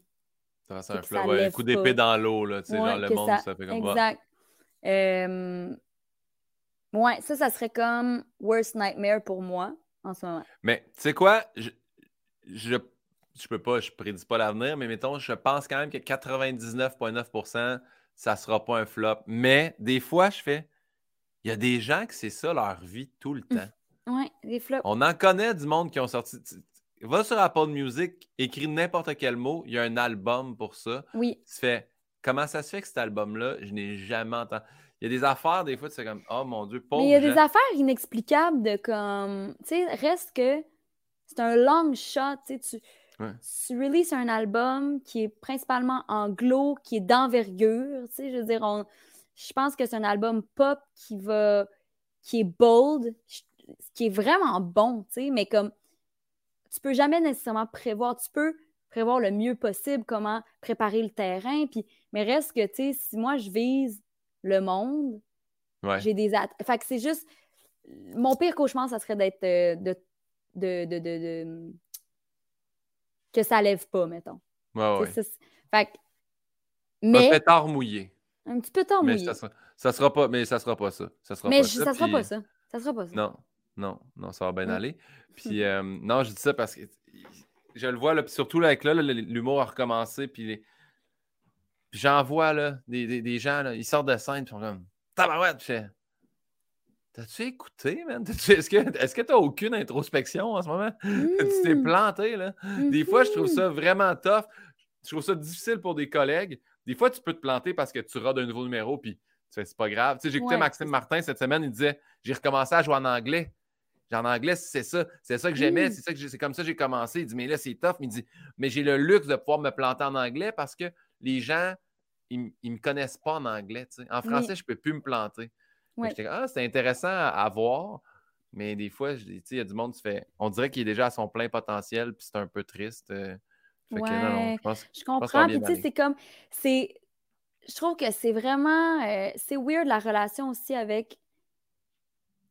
Ça Et un Ouais, un coup d'épée dans l'eau, là. Tu sais, Ouais, genre le monde, ça- ça fait comme. Ah, Exact. Euh, Ouais, ça, ça serait comme worst nightmare pour moi en ce moment. Mais tu sais quoi? Je, je, je peux pas, je prédis pas l'avenir, mais mettons, je pense quand même que 99,9%, ça sera pas un flop. Mais des fois, je fais. Il y a des gens que c'est ça leur vie tout le temps. Ouais, des flops. On en connaît du monde qui ont sorti. Va sur Apple Music, écris n'importe quel mot, il y a un album pour ça. Oui, Tu fais comment ça se fait que cet album-là, je n'ai jamais entendu? Il y a des affaires, des fois, tu fais comme Oh mon Dieu, pauvre. mais il y a des affaires inexplicables de comme. Tu sais, reste que c'est un long shot. Tu sais, Ouais. tu releases un album qui est principalement anglo, qui est d'envergure. Tu sais, je veux dire, on, je pense que c'est un album pop qui va. qui est bold, qui est vraiment bon, tu sais, mais comme. Tu peux jamais nécessairement prévoir. Tu peux prévoir le mieux possible comment préparer le terrain. Puis, mais reste que, tu sais, si moi je vise le monde, Ouais. j'ai des Fait que c'est juste. Mon pire cauchemar, ça serait d'être. euh, de, de, de, de- Que ça lève pas, mettons. Ouais, ouais. Ça, Fait que- Un Mais. pétard mouillé. Un petit peu tard Mais mouillé. ça sera, ça sera pas, mais ça sera pas ça. Ça sera Mais pas je- ça. ça sera puis- pas ça. Ça sera pas ça. Non, non, non, ça va bien aller. Puis, euh, non, je dis ça parce que je le vois, là, puis surtout là, avec là, là, l'humour a recommencé, puis, les... j'en vois là, des, des, des gens, là, ils sortent de scène, ils sont comme Tabarouette, je fais T'as-tu écouté, man? Est-ce que tu n'as aucune introspection en ce moment? tu t'es Mmh. planté, là. Des fois, je trouve ça vraiment tough. Je trouve ça difficile pour des collègues. Des fois, tu peux te planter parce que tu rates un nouveau numéro, puis c'est pas grave. Tu sais, j'écoutais Ouais, Maxime. Martin cette semaine, il disait J'ai recommencé à jouer en anglais. En anglais, c'est ça. C'est ça que j'aimais. Mm. C'est ça que c'est comme ça que j'ai commencé. Il dit, mais là, c'est tough. Mais il dit, mais j'ai le luxe de pouvoir me planter en anglais parce que les gens, ils, ne me connaissent pas en anglais. En français, Oui. je peux plus me planter. Ah, c'est intéressant à, à voir. Mais des fois, il y a du monde qui fait. On dirait qu'il est déjà à son plein potentiel, puis c'est un peu triste. euh. Fait que non, non, Ouais. je pense. Comprends. Puis, tu sais, c'est comme. c'est Je trouve que c'est vraiment. euh, c'est weird la relation aussi avec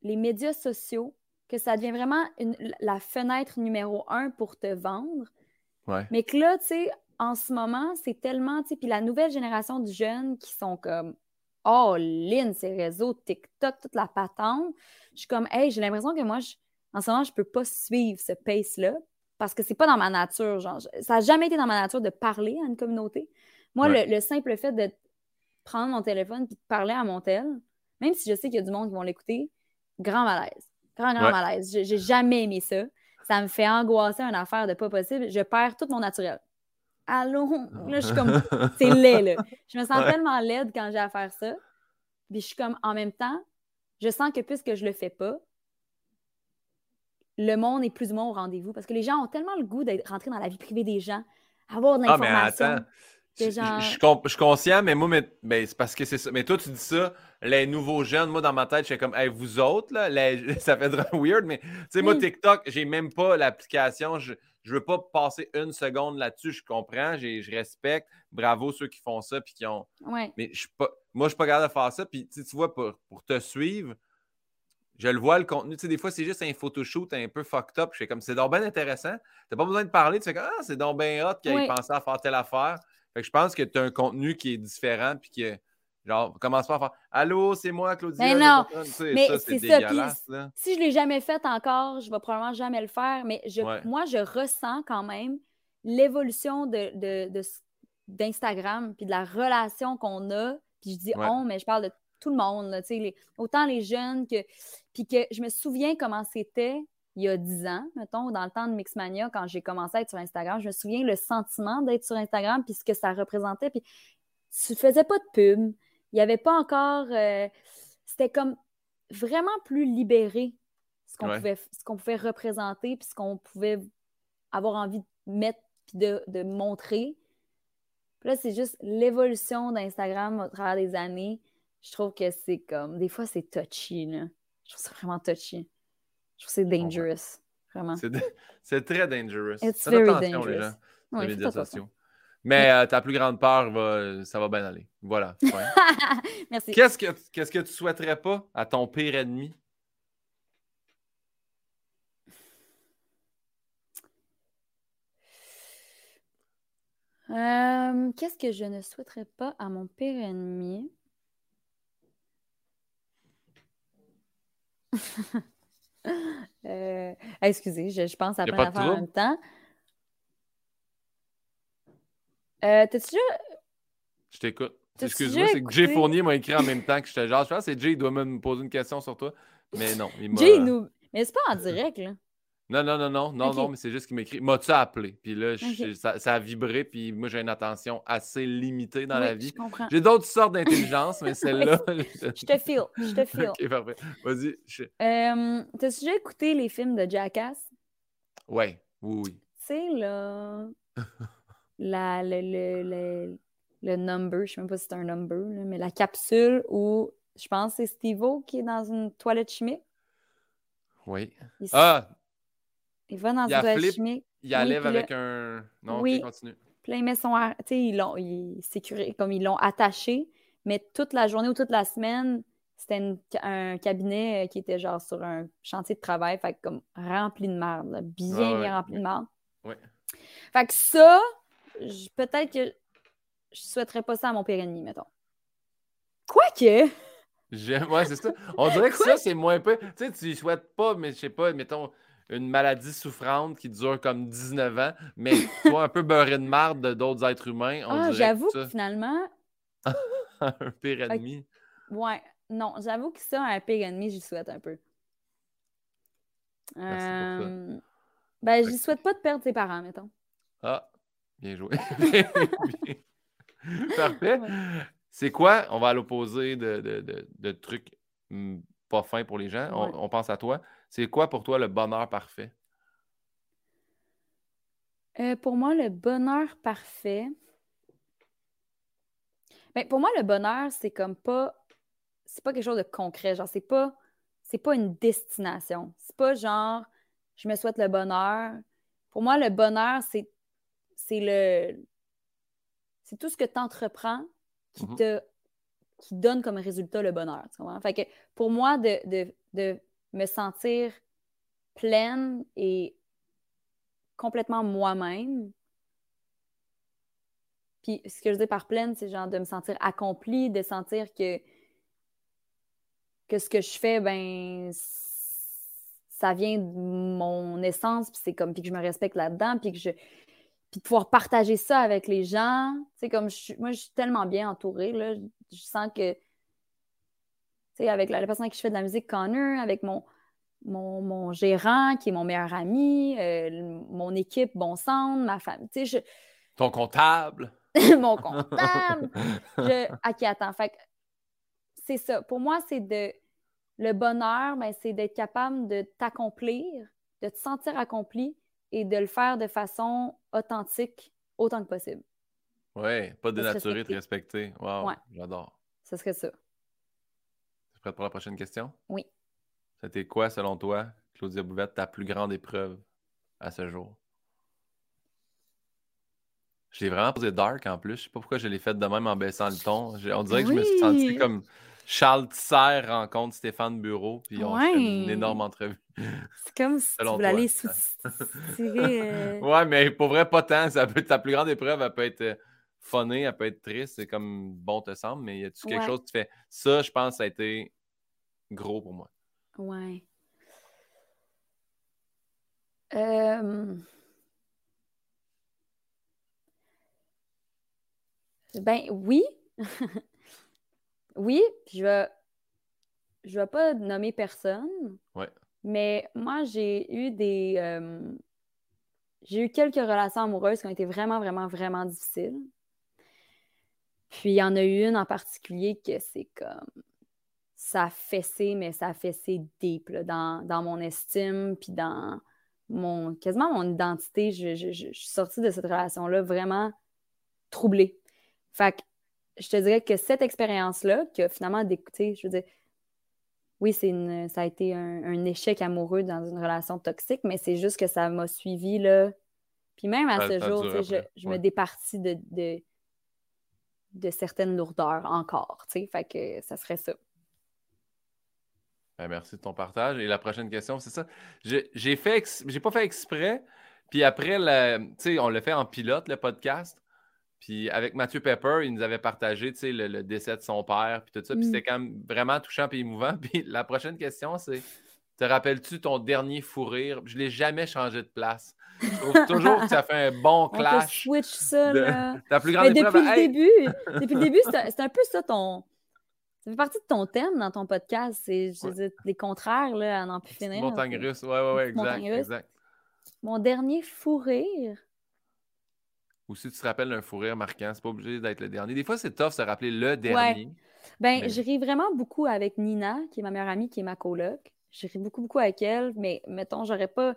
les médias sociaux, que ça devient vraiment une- la fenêtre numéro un pour te vendre. Ouais. Mais que là, tu sais, en ce moment, c'est tellement. Tu sais, puis la nouvelle génération de jeunes qui sont comme. Oh, Lynn, ces réseaux, TikTok, toute la patente. Je suis comme, hey, j'ai l'impression que moi, je- en ce moment, je peux pas suivre ce pace-là parce que c'est pas dans ma nature. Genre, ça n'a jamais été dans ma nature de parler à une communauté. Moi, Ouais. le, le simple fait de prendre mon téléphone et de parler à mon tel, même si je sais qu'il y a du monde qui vont l'écouter, grand malaise. Grand, grand Ouais. malaise. Je- J'ai jamais aimé ça. Ça me fait angoisser une affaire de pas possible. Je perds tout mon naturel. Allô? Là, je suis comme, c'est laid, là. Je me sens Ouais. tellement laide quand j'ai à faire ça. Puis je suis comme, en même temps, je sens que puisque je le fais pas, le monde est plus ou moins au rendez-vous. Parce que les gens ont tellement le goût d'être rentrés dans la vie privée des gens, avoir de Ah, mais l'information. attends. Je, suis comp- je suis conscient, mais moi, mais, c'est parce que c'est ça. Mais toi, tu dis ça, les nouveaux jeunes, moi, dans ma tête, je suis comme, hey, vous autres, là, les- ça fait weird, mais tu sais, moi, Mm. TikTok, j'ai même pas l'application. Je, je veux pas passer une seconde là-dessus, je comprends, je respecte. Bravo ceux qui font ça, puis qui ont. Ouais. Mais je suis pas, moi, je suis pas capable de faire ça. Puis, tu vois, pour, pour te suivre, je le vois, le contenu. Tu sais, des fois, c'est juste un photoshoot un peu fucked up. Je fais comme, c'est donc bien intéressant. T'as pas besoin de parler. Tu fais comme, ah, c'est donc bien hot qu'il ait Oui. pensé à faire telle affaire. Fait que je pense que tu as un contenu qui est différent. Puis que, genre, commence pas à faire, allô, c'est moi, Claudia. Je non, mais c'est ça, puis. Si je l'ai jamais fait encore, je vais probablement jamais le faire, mais je, Ouais. moi, je ressens quand même l'évolution de, de- de d'Instagram, puis de la relation qu'on a. Puis je dis Ouais. on, mais je parle de tout le monde, là, les- autant les jeunes que. Puis que je me souviens comment c'était il y a 10 ans, mettons, dans le temps de Mixmania, quand j'ai commencé à être sur Instagram. Je me souviens le sentiment d'être sur Instagram, puis ce que ça représentait. Puis tu faisais pas de pub. Il n'y avait pas encore. euh, c'était comme vraiment plus libéré ce qu'on Ouais. pouvait, ce qu'on pouvait représenter, puis ce qu'on pouvait avoir envie de mettre, puis de, de montrer. Puis là, c'est juste l'évolution d'Instagram au travers des années. Je trouve que c'est comme. Des fois, c'est touchy, là. Je trouve ça vraiment touchy. Je trouve que c'est dangerous. Vraiment. C'est, très dangerous. It's Faites very attention, les gens, Ouais, les médias sociaux. Mais euh, ta plus grande peur, va- ça va bien aller. Voilà. Ouais. Merci. Qu'est-ce que, qu'est-ce que tu souhaiterais pas à ton pire ennemi? Euh, Qu'est-ce que je ne souhaiterais pas à mon pire ennemi? Euh, excusez, je, je pense à plein d'affaires en même temps. Euh, T'as-tu déjà... Je t'écoute. Excuse-moi, c'est que Jay Fournier m'a écrit en même temps que je te jase. Je pense que Jay, il doit me poser une question sur toi. Mais non, il m'a... Jay, il nous... Mais c'est pas en direct, là. Non, non, non, non, non, non, mais c'est juste qu'il m'écrit. M'as-tu appelé? Puis là, je- ça, ça a vibré, puis moi, j'ai une attention assez limitée dans la vie. Je comprends. J'ai d'autres sortes d'intelligence, mais celle-là. Je te feel, je te feel. ok, parfait. Vas-y. je- Euh, T'as-tu déjà écouté les films de Jackass? Ouais, oui, oui. Tu sais, là, la, le, le, le, le number, je sais même pas si c'est un number, là, mais la capsule où je pense que c'est Steve-O qui est dans une toilette chimique. Oui. Il, Ah, il va dans il une a toilette flip. chimique, il Oui, enlève avec un. Non, Oui. continue. puis là, il met son... ar- Tu sais, ils l'ont comme ils l'ont attaché, mais toute la journée ou toute la semaine, c'était un cabinet euh, qui était genre sur un chantier de travail, fait que comme rempli de merde, bien, Ouais, bien rempli de merde. Ouais. Fait que ça, peut-être que je souhaiterais pas ça à mon pire ennemi, mettons. Quoique, J'aime, ouais, c'est ça. On dirait que ça, c'est moins peu. Tu sais, tu souhaites pas, mais je sais pas, mettons, une maladie souffrante qui dure comme 19 ans, mais toi, un peu beurré de marde de d'autres êtres humains. ah, j'avoue que finalement. un pire ennemi. Ouais, non, j'avoue que ça, un pire ennemi, j'y souhaite un peu. Merci euh... Ben, j'y souhaite pas de perdre ses parents, mettons. Ah, bien joué. Parfait. C'est quoi, on va à l'opposé de, de, de, trucs hmm, pas fins pour les gens, on, pense à toi. C'est quoi pour toi le bonheur parfait? Euh, pour moi, le bonheur parfait. Ben, pour moi, le bonheur, c'est comme pas. C'est pas quelque chose de concret. Genre, c'est pas. C'est pas une destination. C'est pas genre je me souhaite le bonheur. Pour moi, le bonheur, c'est. C'est le c'est tout ce que tu entreprends qui mhm. te qui donne comme résultat le bonheur. Fait que pour moi, de, me sentir pleine et complètement moi-même. Puis ce que je dis par pleine, c'est genre de me sentir accomplie, de sentir que, que ce que je fais, ben ça vient de mon essence, puis c'est comme puis que je me respecte là-dedans, puis que je puis de pouvoir partager ça avec les gens. Tu comme je, moi, je suis tellement bien entourée, là. Je, sens que, tu sais, avec la, personne avec qui je fais de la musique, Connor, avec mon, mon, gérant, qui est mon meilleur ami, euh, mon équipe, Bon Sound, ma famille, tu sais, Ton comptable. mon comptable. je... OK, attends. Fait c'est ça. Pour moi, c'est de... Le bonheur, ben, c'est d'être capable de t'accomplir, de te sentir accompli, et de le faire de façon authentique autant que possible. Oui, pas dénaturé, de respecter. Wow, j'adore. Ce serait ça. Tu es prête pour la prochaine question? Oui. C'était quoi, selon toi, Claudia Bouvette, ta plus grande épreuve à ce jour? J'ai vraiment posé dark en plus. Je sais pas pourquoi je l'ai fait de même en baissant le ton. On dirait que je me suis senti comme Charles Tisser rencontre Stéphane Bureau, puis on fait une énorme entrevue. C'est comme si tu voulais aller sous euh. Ouais, mais pour vrai, pas tant. Ça peut être ta plus grande épreuve, elle peut être euh, funnée, elle peut être triste, c'est comme bon te semble, mais y a-tu quelque chose que tu fais? Ça, je pense, ça a été gros pour moi. Ouais. Euh... Ben oui. Oui, je vais, je vais pas nommer personne. Mais moi, j'ai eu des. Euh, j'ai eu quelques relations amoureuses qui ont été vraiment, vraiment, vraiment difficiles. Puis il y en a eu une en particulier que c'est comme. Ça a fessé, mais ça a fessé deep dans, mon estime, puis dans mon. quasiment mon identité. Je, je suis sortie de cette relation-là vraiment troublée. Fait que je te dirais que cette expérience-là, qui a finalement d'écouter, je veux dire, oui, c'est une, ça a été un, échec amoureux dans une relation toxique, mais c'est juste que ça m'a suivi, là. Puis même à ce jour, je, me départis de, de, certaines lourdeurs encore, tu sais, fait que ça serait ça. Ben, merci de ton partage. Et la prochaine question, c'est ça? J'ai fait, j'ai pas fait exprès. Puis après, tu sais, on l'a fait en pilote, le podcast. Puis avec Mathieu Pepper, il nous avait partagé le, le décès de son père, puis tout ça. Puis mm. c'était quand même vraiment touchant et émouvant. Puis la prochaine question, c'est Te rappelles-tu ton dernier fou rire? Je ne l'ai jamais changé de place. Je trouve toujours que ça fait un bon clash. On switch ça, là. Ta plus grande Mais depuis le début, depuis le début, c'est un peu ça ton. Ça fait partie de ton thème dans ton podcast. C'est les contraires, là, à n'en plus finir. Montagne russe, ouais, ouais, ouais, exact, exact. Mon dernier fou rire? Ou si tu te rappelles d'un fou rire marquant, c'est pas obligé d'être le dernier. Des fois, c'est tough de se rappeler le dernier. Ben, je ris vraiment beaucoup avec Nina, qui est ma meilleure amie, qui est ma coloc. Je ris beaucoup, beaucoup avec elle, mais mettons, j'aurais pas.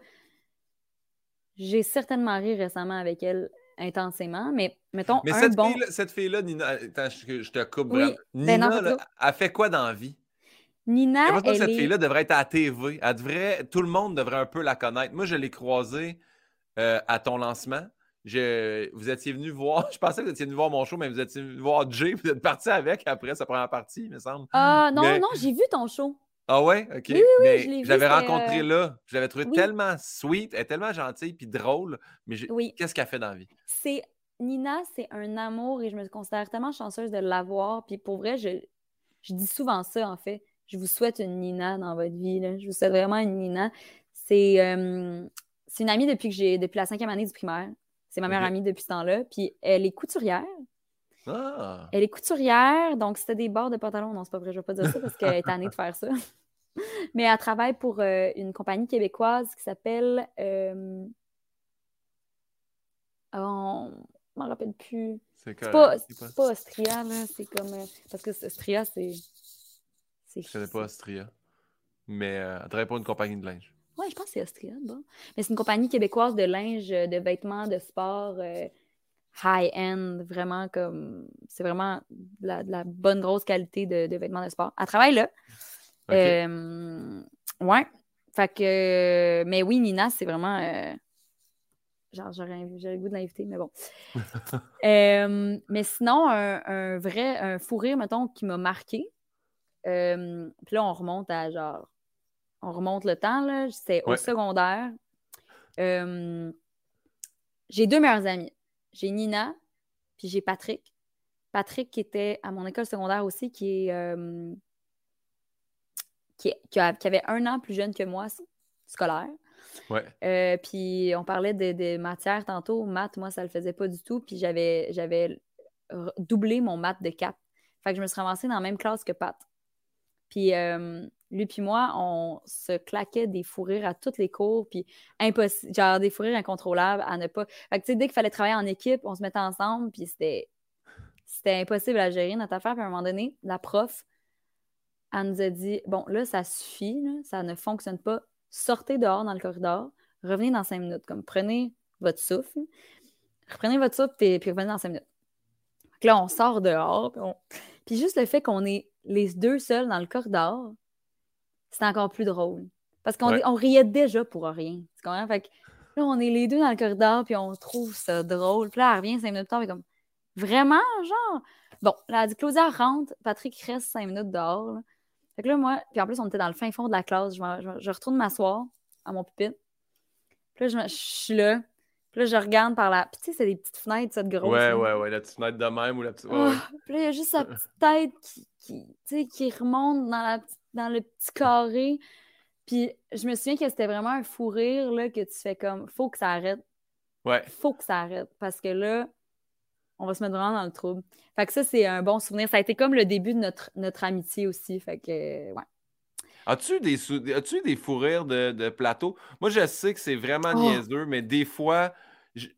J'ai certainement ri récemment avec elle intensément, mais mettons. Mais un cette, bon... fille cette fille-là, Nina, attends, je, te coupe ben, Nina, là, elle fait quoi dans la vie? Nina. moi, cette fille-là devrait être à la TV. Elle devrait... Tout le monde devrait un peu la connaître. Moi, je l'ai croisée euh, à ton lancement vous étiez venu voir, je pensais que vous étiez venu voir mon show, mais vous étiez venu voir Jay, vous êtes parti avec après sa première partie, il me semble. Ah non, non, j'ai vu ton show. Ah ouais? OK. Oui, oui, mais je l'avais rencontré euh, là. Je l'avais trouvé tellement sweet, elle est tellement gentille puis drôle. Mais qu'est-ce qu'elle fait dans la vie? C'est Nina, c'est un amour et je me considère tellement chanceuse de l'avoir. Puis pour vrai, je, je dis souvent ça en fait. Je vous souhaite une Nina dans votre vie. Je vous souhaite vraiment une Nina. C'est euh, c'est une amie depuis que j'ai depuis la cinquième année du primaire. C'est ma meilleure amie depuis ce temps-là. Puis elle est couturière. Ah! Elle est couturière, donc c'était des bords de pantalon. Non, c'est pas vrai, je vais pas dire ça parce qu'elle est tannée de faire ça. Mais elle travaille pour euh, une compagnie québécoise qui s'appelle. euh, oh, je m'en rappelle plus. C'est pas, C'est c'est pas Ostria, là. C'est comme. euh, parce que Ostria, c'est. Je connais pas Astria. Mais euh, elle travaille pour une compagnie de linge. Ouais, je pense que c'est Ostria, bon. Mais c'est une compagnie québécoise de linge, euh, de vêtements, de sport, euh, high-end, vraiment comme. C'est vraiment de la, de la bonne grosse qualité de, de vêtements de sport. Elle travaille là. Ok. Euh, ouais. Fait que. Mais oui, Nina, c'est vraiment. euh, Genre, j'aurais j'aurais le goût de l'inviter, mais bon. Mais sinon, un, un vrai un fou rire, mettons, qui m'a marqué. Puis là, on remonte à genre. On remonte le temps, là. C'était au Ouais. secondaire. Euh, j'ai deux meilleures amies. J'ai Nina, puis j'ai Patrick. Patrick qui était à mon école secondaire aussi, qui est. euh, qui, a- qui avait un an plus jeune que moi, scolaire. Ouais. Euh, puis on parlait de, de matière tantôt. Maths, moi, ça le faisait pas du tout. Puis j'avais, j'avais doublé mon maths de 4. Fait que je me suis ramassée dans la même classe que Pat. Puis euh, lui puis moi, on se claquait des fous rires à toutes les cours. Puis impossible, genre des fous rires incontrôlables à ne pas. Fait que dès qu'il fallait travailler en équipe, on se mettait ensemble. Puis c'était, impossible à gérer notre affaire. Puis à un moment donné, la prof, elle nous a dit Bon, là, ça suffit, ça ne fonctionne pas. Sortez dehors dans le corridor, revenez dans cinq minutes. Comme prenez votre souffle, reprenez votre souffle, puis, revenez dans cinq minutes. Là, on sort dehors, puis, puis juste le fait qu'on est les deux seuls dans le corridor, c'est encore plus drôle. Parce qu'on Ouais. on riait déjà pour rien. Tu comprends? Fait que là, on est les deux dans le corridor, puis on trouve ça drôle. Puis là, elle revient cinq minutes plus tard, puis comme vraiment, genre? Bon, là, elle dit Claudia rentre, Patrick reste cinq minutes dehors. là. Fait que là, moi, puis en plus, on était dans le fin fond de la classe. Je, je, je retourne m'asseoir à mon pupitre. Puis là, je, me- je suis là. Puis là, je regarde par la. Puis tu sais, c'est des petites fenêtres, cette grosse. Ouais, là. ouais, ouais. La petite fenêtre de même ou la petite. Ouais, Ah, ouais. Puis là, il y a juste sa petite tête qui, qui, qui remonte dans, la, petite- dans le petit carré. Puis je me souviens que c'était vraiment un fou rire là, que tu fais comme faut que ça arrête, Ouais. faut que ça arrête. Parce que là, on va se mettre vraiment dans le trouble. Fait que ça, c'est un bon souvenir. Ça a été comme le début de notre, notre amitié aussi. Fait que, ouais. As-tu des, sou- as-tu des fous rires de, de plateau? Moi, je sais que c'est vraiment Oh. niaiseux, mais des fois, je-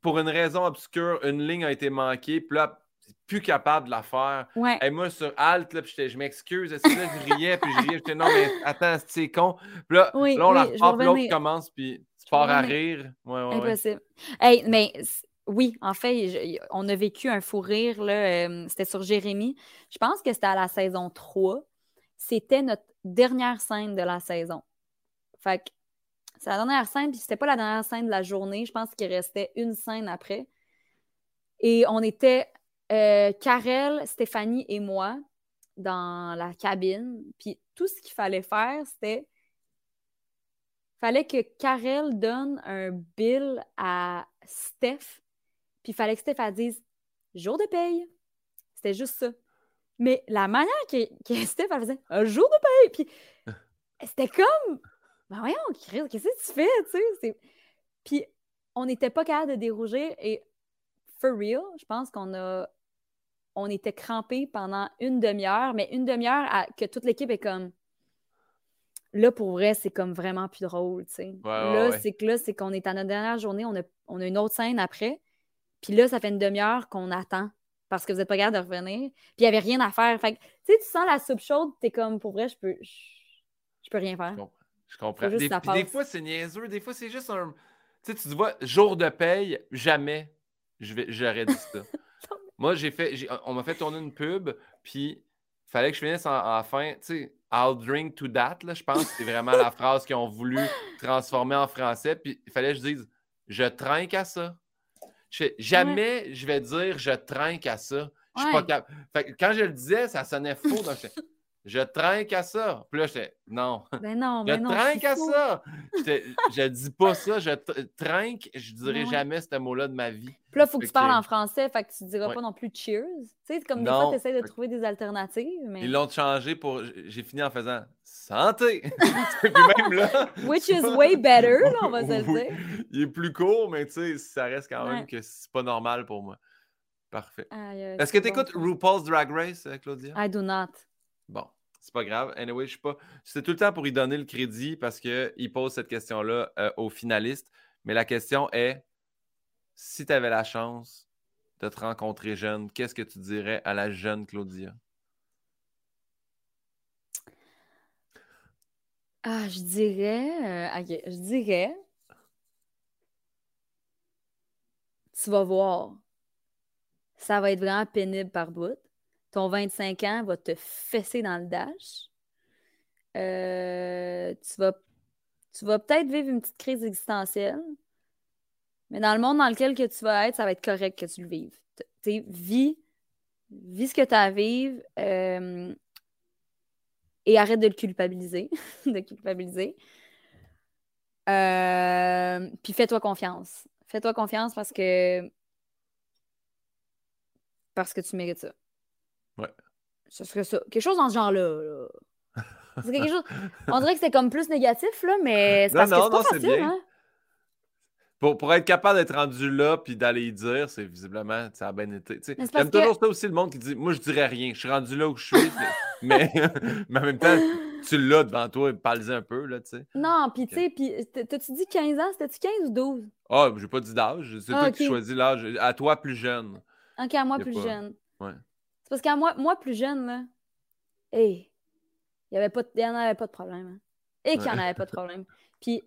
pour une raison obscure, une ligne a été manquée, puis là, plus capable de la faire. Ouais. Et moi, sur Alt, là, je m'excuse, là, je riais, puis je riais, j'étais non, mais attends, c'est con. Puis là, Oui, là on la oui, je repart, l'autre commence, puis tu pars à rire. Ouais, ouais, ouais. Impossible. Hey, mais oui, en fait, je- on a vécu un fou rire. Là, euh, c'était sur Jérémy. Je pense que c'était à la saison 3. C'était notre dernière scène de la saison. Fait que c'est la dernière scène, puis c'était pas la dernière scène de la journée. Je pense qu'il restait une scène après. Et on était euh, Karel, Stéphanie et moi dans la cabine. Puis tout ce qu'il fallait faire, c'était fallait que Karel donne un bill à Steph, puis il fallait que Steph elle dise jour de paye. C'était juste ça. Mais la manière que, que Steph elle faisait un jour de paye, puis c'était comme ben voyons, Chris, qu'est-ce que tu fais, tu sais? Puis on n'était pas capable de dérougir et for real, je pense qu'on a on était crampés pendant une demi-heure, mais une demi-heure que toute l'équipe est comme là pour vrai, c'est comme vraiment plus drôle, tu sais. ouais, là, ouais. c'est que là, c'est qu'on est à notre dernière journée, on a, on a une autre scène après. Puis là, ça fait une demi-heure qu'on attend parce que vous n'êtes pas capable de revenir. Puis il n'y avait rien à faire. Fait que, tu sais, tu sens la soupe chaude, t'es comme, pour vrai, je peux, je, je peux rien faire. Je comprends. Je comprends. Des, puis des fois, c'est niaiseux. Des fois, c'est juste un. Tu sais, tu te vois, jour de paye, jamais je vais- j'aurais dit ça. Moi, j'ai fait. j'ai- on m'a fait tourner une pub, puis il fallait que je finisse en, fin. Tu sais, I'll drink to that, là, je pense que c'est vraiment la phrase qu'ils ont voulu transformer en français. Puis il fallait que je dise Je trinque à ça. Je jamais je vais dire je trinque à ça. Je suis pas capable. Fait que quand je le disais, ça sonnait faux. Donc je fais, Je trinque à ça. Puis là, j'étais Non. Ben non, Je ben non. trinque à fou. ça. Je dis pas ça. Je tr- trinque. Je dirais Ouais. jamais ce mot-là de ma vie. Puis là, il faut que tu parles en français, fait que tu diras Ouais. pas non plus cheers. Tu sais, comme des Non. fois, tu essaies de trouver des alternatives, mais. Ils l'ont changé pour. J'ai fini en faisant santé. Puis même là. Which is way better, là, on va se le dire. Il est plus court, mais tu sais, ça reste quand même Ouais. que c'est pas normal pour moi. Parfait. Est-ce que tu écoutes. RuPaul's Drag Race, euh, Claudia? I do not. C'est pas grave. Anyway, je suis pas. C'était tout le temps pour y donner le crédit parce qu'il pose cette question-là euh, aux finalistes. Mais la question est si tu avais la chance de te rencontrer jeune, qu'est-ce que tu dirais à la jeune Claudia? Ah, je dirais. euh, ok, je dirais. Tu vas voir. Ça va être vraiment pénible par bout. Ton 25 ans va te fesser dans le dash. Euh, tu vas, tu vas peut-être vivre une petite crise existentielle. Mais dans le monde dans lequel que tu vas être, ça va être correct que tu le vives. Tu vis, vis ce que tu as à vivre. euh, et arrête de le culpabiliser. de culpabiliser. Euh, puis fais-toi confiance. Fais-toi confiance parce que parce que tu mérites ça. Ouais. Ce serait ça. Quelque chose dans ce genre-là. là. C'est quelque chose... On dirait que c'est comme plus négatif, là, mais c'est Non, parce que c'est pas non, facile, bien. hein? Pour, pour être capable d'être rendu là puis d'aller y dire, c'est visiblement, ça a bien été. J'aime toujours ça aussi, le monde qui dit Moi, je dirais rien. Je suis rendu là où je suis. mais, mais en même temps, tu l'as devant toi, parle-y un peu, là, tu sais. Non, puis tu sais, puis t'as-tu dit 15 ans? C'était-tu 15 ou 12? Ah, j'ai pas dit d'âge. C'est Ah, toi qui ok. choisis l'âge. À toi, plus jeune. Ok, à moi plus pas- jeune. Ouais. C'est parce qu'à moi, moi plus jeune, là, hey, il y avait pas de- il y en avait pas de problème. hein. Et qu'il n'y en avait pas de problème. Puis,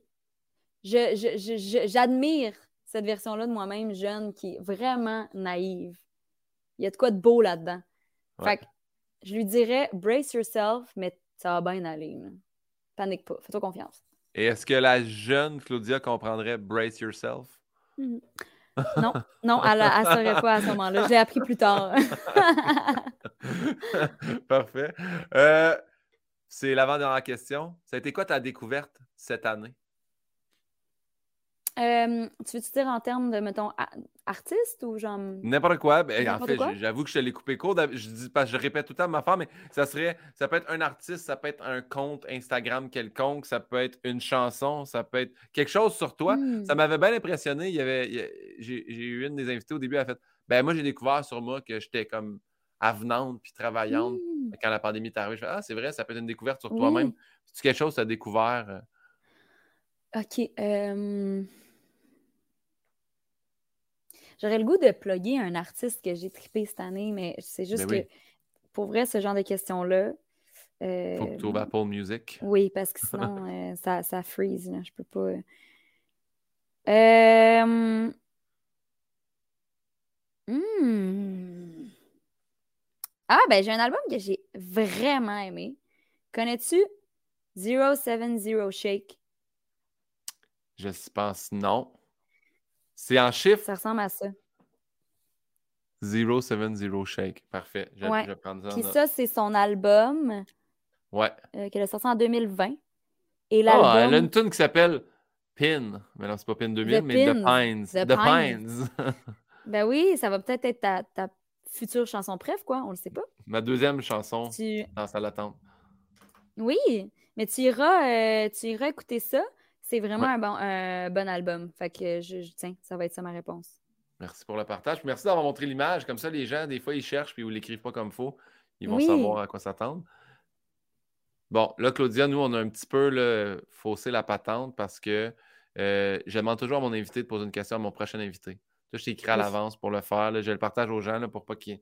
je, je- je- je- j'admire cette version-là de moi-même jeune qui est vraiment naïve. Il y a de quoi de beau là-dedans. Ouais. Fait que je lui dirais, brace yourself, mais ça va bien aller. là. Panique pas, fais-toi confiance. Et est-ce que la jeune Claudia comprendrait Brace Yourself? Non, non, elle ne saurait pas à ce moment-là. Je l'ai appris plus tard. Parfait. Euh, c'est l'avant-dernière question. Ça a été quoi ta découverte cette année? Euh, tu veux-tu dire en termes de, mettons, artiste ou genre. N'importe quoi. Ben, en fait, j'avoue que je te l'ai coupé court. Je dis pas, je répète tout le temps ma femme, mais ça serait, ça peut être un artiste, ça peut être un compte Instagram quelconque, ça peut être une chanson, ça peut être quelque chose sur toi. Hmm. Ça m'avait bien impressionné. Il y avait, j'ai, eu une des invités au début, elle a fait, ben moi j'ai découvert sur moi que j'étais comme avenante puis travaillante. Hmm. Quand la pandémie est arrivée, je fais, ah c'est vrai, ça peut être une découverte sur toi-même. C'est quelque chose que tu as découvert. euh, OK. euh, J'aurais le goût de plugger un artiste que j'ai trippé cette année, mais c'est juste Ben oui. que pour vrai, ce genre de questions-là. euh, Faut que tu trouves Apple Music. Oui, parce que sinon, euh, ça, ça freeze. Là. Je peux pas. Euh, hmm. Ah, ben j'ai un album que j'ai vraiment aimé. Connais-tu 070 Shake? Je pense non. C'est en chiffre? Ça ressemble à ça. 070 Shake. Parfait. Je, Ouais. je prendre ça. Puis ça, c'est son album Ouais. euh, qu'elle a sorti en 2020. Et Ah, elle a une tune qui s'appelle Pin. Mais non, c'est pas Pin 2000, The mais The. Pines. The The Pines. Pines. Ben oui, ça va peut-être être ta, ta future chanson préf, quoi. On le sait pas. Ma deuxième chanson Tu... dans d'attente. Oui, mais tu iras, euh, tu iras écouter ça. C'est vraiment Ouais. un bon, un bon album. Fait que je, je- tiens, ça va être ça ma réponse. Merci pour le partage. Puis Merci d'avoir montré l'image. Comme ça, les gens, des fois, ils cherchent puis ils ne l'écrivent pas comme il faut. Ils vont Oui. savoir à quoi s'attendre. Bon, là, Claudia, nous, on a un petit peu là, faussé la patente parce que euh, je demande toujours à mon invité de poser une question à mon prochain invité. Là, je t'ai écrit à l'avance pour le faire. là. je le partage aux gens là, pour pas qu'il.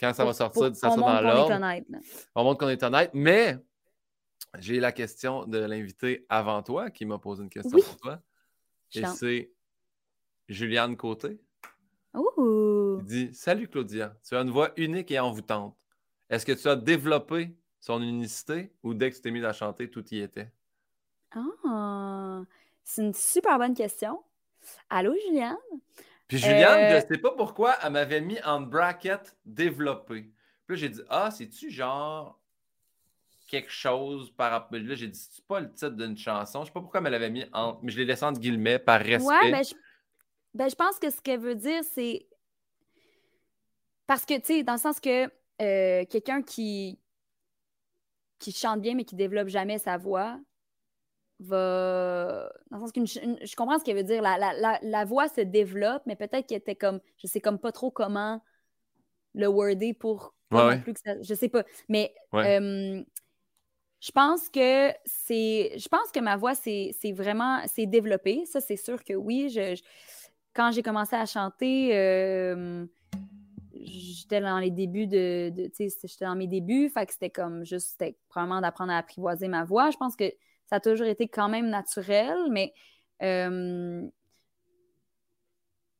Quand ça va sortir, pour ça soit dans l'ordre. On montre qu'on est honnête. Mais j'ai la question de l'invité avant toi qui m'a posé une question Oui. pour toi. Et c'est Juliane Côté. Ouh! Il dit Salut Claudia, tu as une voix unique et envoûtante. Est-ce que tu as développé son unicité ou dès que tu t'es mis à chanter, tout y était Ah! C'est une super bonne question. Allô, Juliane? Puis Juliane, Euh, je sais pas pourquoi, elle m'avait mis en bracket développé. Puis là, j'ai dit Ah, c'est-tu genre quelque chose par rapport. Là, j'ai dit, c'est pas le titre d'une chanson. Je sais pas pourquoi elle l'avait mis en. Mais je l'ai laissé entre guillemets par respect. Ouais, ben je, ben, je pense que ce qu'elle veut dire, c'est. Parce que, tu sais, dans le sens que euh, quelqu'un qui, qui chante bien mais qui développe jamais sa voix va. Dans le sens que je comprends ce qu'elle veut dire. La, la, la, voix se développe, mais peut-être qu'elle était comme. Je sais comme pas trop comment le worder pour. Plus que ça, je sais pas. Mais euh, je pense que c'est. Je pense que ma voix, c'est vraiment. C'est développé. Ça, c'est sûr que oui. Je, quand j'ai commencé à chanter. Euh, j'étais dans les débuts de, de tu sais, j'étais dans mes débuts, fait que c'était comme juste, c'était probablement d'apprendre à apprivoiser ma voix. Je pense que ça a toujours été quand même naturel, mais euh,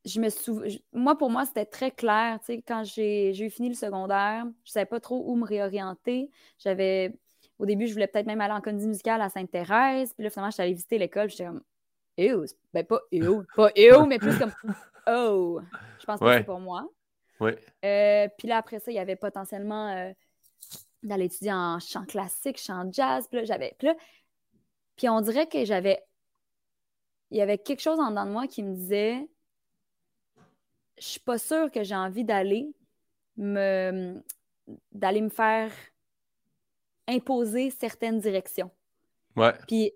je me souviens, moi, pour moi, c'était très clair, tu sais, quand j'ai eu fini le secondaire, je savais pas trop où me réorienter. J'avais, au début, je voulais peut-être même aller en comédie musicale à Sainte-Thérèse, puis là, finalement, j'étais allée visiter l'école, j'étais comme, ew, ben pas ew, pas ew, mais plus comme, oh, je pense que c'est pour moi. Euh, puis là, après ça, il y avait potentiellement euh, d'aller étudier en chant classique, chant jazz. Puis là, j'avais. Puis, on dirait que j'avais. Il y avait quelque chose en dedans de moi qui me disait Je suis pas sûre que j'ai envie d'aller me d'aller me faire imposer certaines directions. Ouais. Puis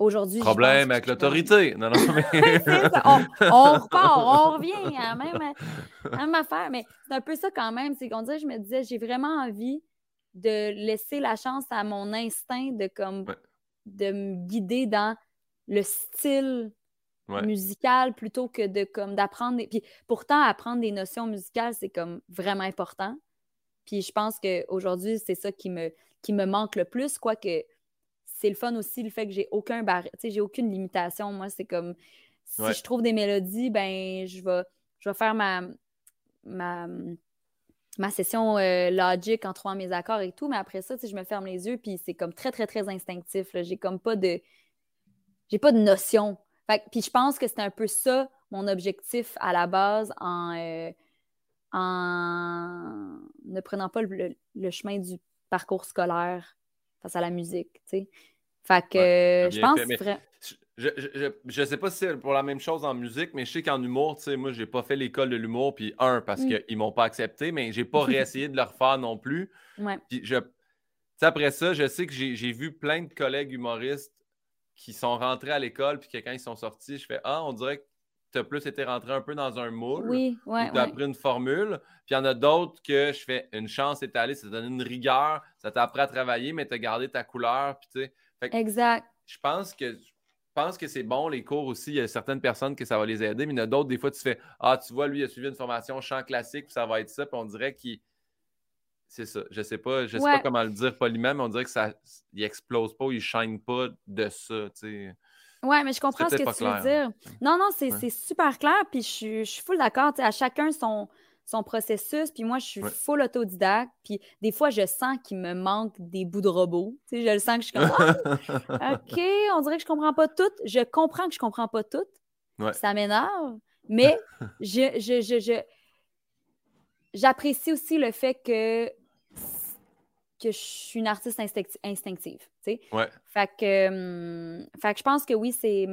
Aujourd'hui, Problème avec l'autorité. Non, non, mais... on, repart, on revient à la même, affaire. Mais c'est un peu ça quand même. C'est qu'on dirait, je me disais, j'ai vraiment envie de laisser la chance à mon instinct de comme de me guider dans le style musical plutôt que de comme d'apprendre. Puis pourtant, apprendre des notions musicales, c'est comme vraiment important. Puis je pense qu'aujourd'hui, c'est ça qui me, qui me manque le plus, quoique c'est le fun aussi le fait que j'ai aucun tu sais, j'ai aucune limitation. Moi, c'est comme si je trouve des mélodies, ben je vais, je vais faire ma, ma, ma session euh, logique en trouvant mes accords et tout, mais après ça, je me ferme les yeux, puis c'est comme très, très, très instinctif. J'ai comme pas de. J'ai pas de notion. puis je pense que c'est un peu ça mon objectif à la base en, euh, en ne prenant pas le, le, chemin du parcours scolaire face à la musique. Tu sais. Fait que je pense Je, je, je, sais pas si c'est pour la même chose en musique, mais je sais qu'en humour, tu sais, moi, j'ai pas fait l'école de l'humour, puis un, parce mm. qu'ils m'ont pas accepté, mais j'ai pas réessayé de le refaire non plus. Ouais. Puis je, après ça, je sais que j'ai vu plein de collègues humoristes qui sont rentrés à l'école, puis que quand ils sont sortis, je fais Ah, on dirait que tu as plus été rentré un peu dans un moule. Oui, ouais. Tu as appris une formule. Puis il y en a d'autres que je fais une chance étalée, ça te donne une rigueur, ça t'a appris à travailler, mais tu as gardé ta couleur. Puis tu sais, exact. Je pense que je pense que c'est bon, les cours aussi. Il y a certaines personnes que ça va les aider, mais il y en a d'autres, des fois, tu fais Ah, tu vois, lui, il a suivi une formation chant classique, puis ça va être ça, puis on dirait qu'il. C'est ça. Je sais pas, je sais pas comment le dire poliment, mais on dirait que ça il explose pas, il shine pas de ça. Tu sais. Oui, mais je comprends ce que tu veux dire. Non, non, c'est super clair, puis je suis, je suis full d'accord. À chacun son, son processus. Puis moi, je suis full autodidacte. Puis des fois, je sens qu'il me manque des bouts de robot. Tu sais, je le sens que je suis comme ah, OK, on dirait que je comprends pas tout. Je comprends que je comprends pas tout. Ça m'énerve. Mais je, je, je, j'apprécie aussi le fait que que je suis une artiste instinctive. Tu sais? ouais. fait, que, hum, fait que je pense que oui, c'est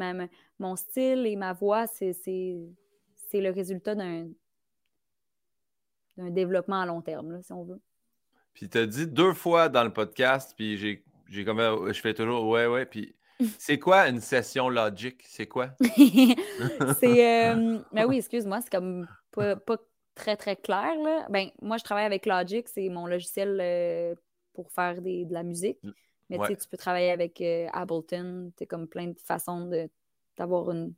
mon style et ma voix, c'est, le résultat d'un, d'un développement à long terme, là, si on veut. Puis tu as dit deux fois dans le podcast, puis j'ai, j'ai comme je fais toujours ouais, ouais, puis c'est quoi une session logique? C'est quoi? c'est. Euh, ben oui, excuse-moi, c'est comme pas, très, très clair. Là. Ben, moi, je travaille avec Logic, c'est mon logiciel euh, pour faire des, de la musique. Mais tu sais, tu peux travailler avec euh, Ableton. Tu comme plein de façons de, d'avoir une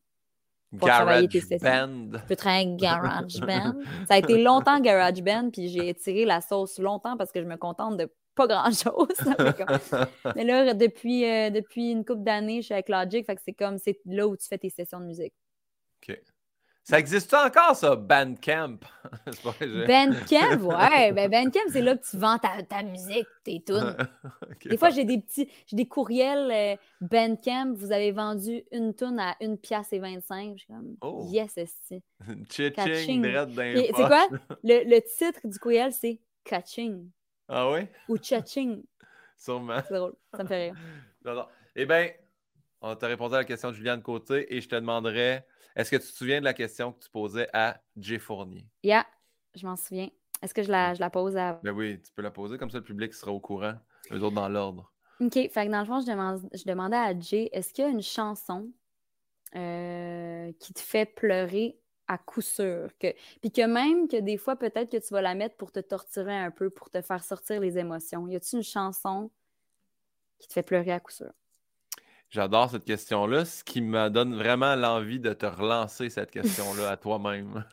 Garage Band. Je peux travailler Garage Band. Ça a été longtemps Garage Band, puis j'ai tiré la sauce longtemps parce que je me contente de pas grand-chose. Mais là, depuis, euh, depuis une couple d'années, je suis avec Logic, fait que c'est comme, c'est là où tu fais tes sessions de musique. OK. Ça existe encore, ça, Bandcamp? Bandcamp, ouais. Ben, Bandcamp, c'est là que tu vends ta, ta musique, tes tunes. Des fois, j'ai des petits, j'ai des courriels euh, Bandcamp, vous avez vendu une tune à une pièce et 25. Je suis comme, oh. yes, c'est. C'est quoi? Le, le, titre du courriel, c'est Catching. Ah oui? Ou Chaching. Sûrement. C'est drôle. Ça me fait rire. J'adore. Eh bien, on t'a répondu à la question de Juliane Côté et je te demanderais est-ce que tu te souviens de la question que tu posais à Jay Fournier? Yeah, je m'en souviens. Est-ce que je la, je la pose à. Ben oui, tu peux la poser, comme ça le public sera au courant, eux autres dans l'ordre. OK. Fait que dans le fond, je, demande- je demandais à Jay est-ce qu'il y a une chanson euh, qui te fait pleurer à coup sûr? Que... Puis que même que des fois, peut-être que tu vas la mettre pour te torturer un peu, pour te faire sortir les émotions. Y a-t-il une chanson qui te fait pleurer à coup sûr? J'adore cette question-là, ce qui me donne vraiment l'envie de te relancer cette question-là à toi-même.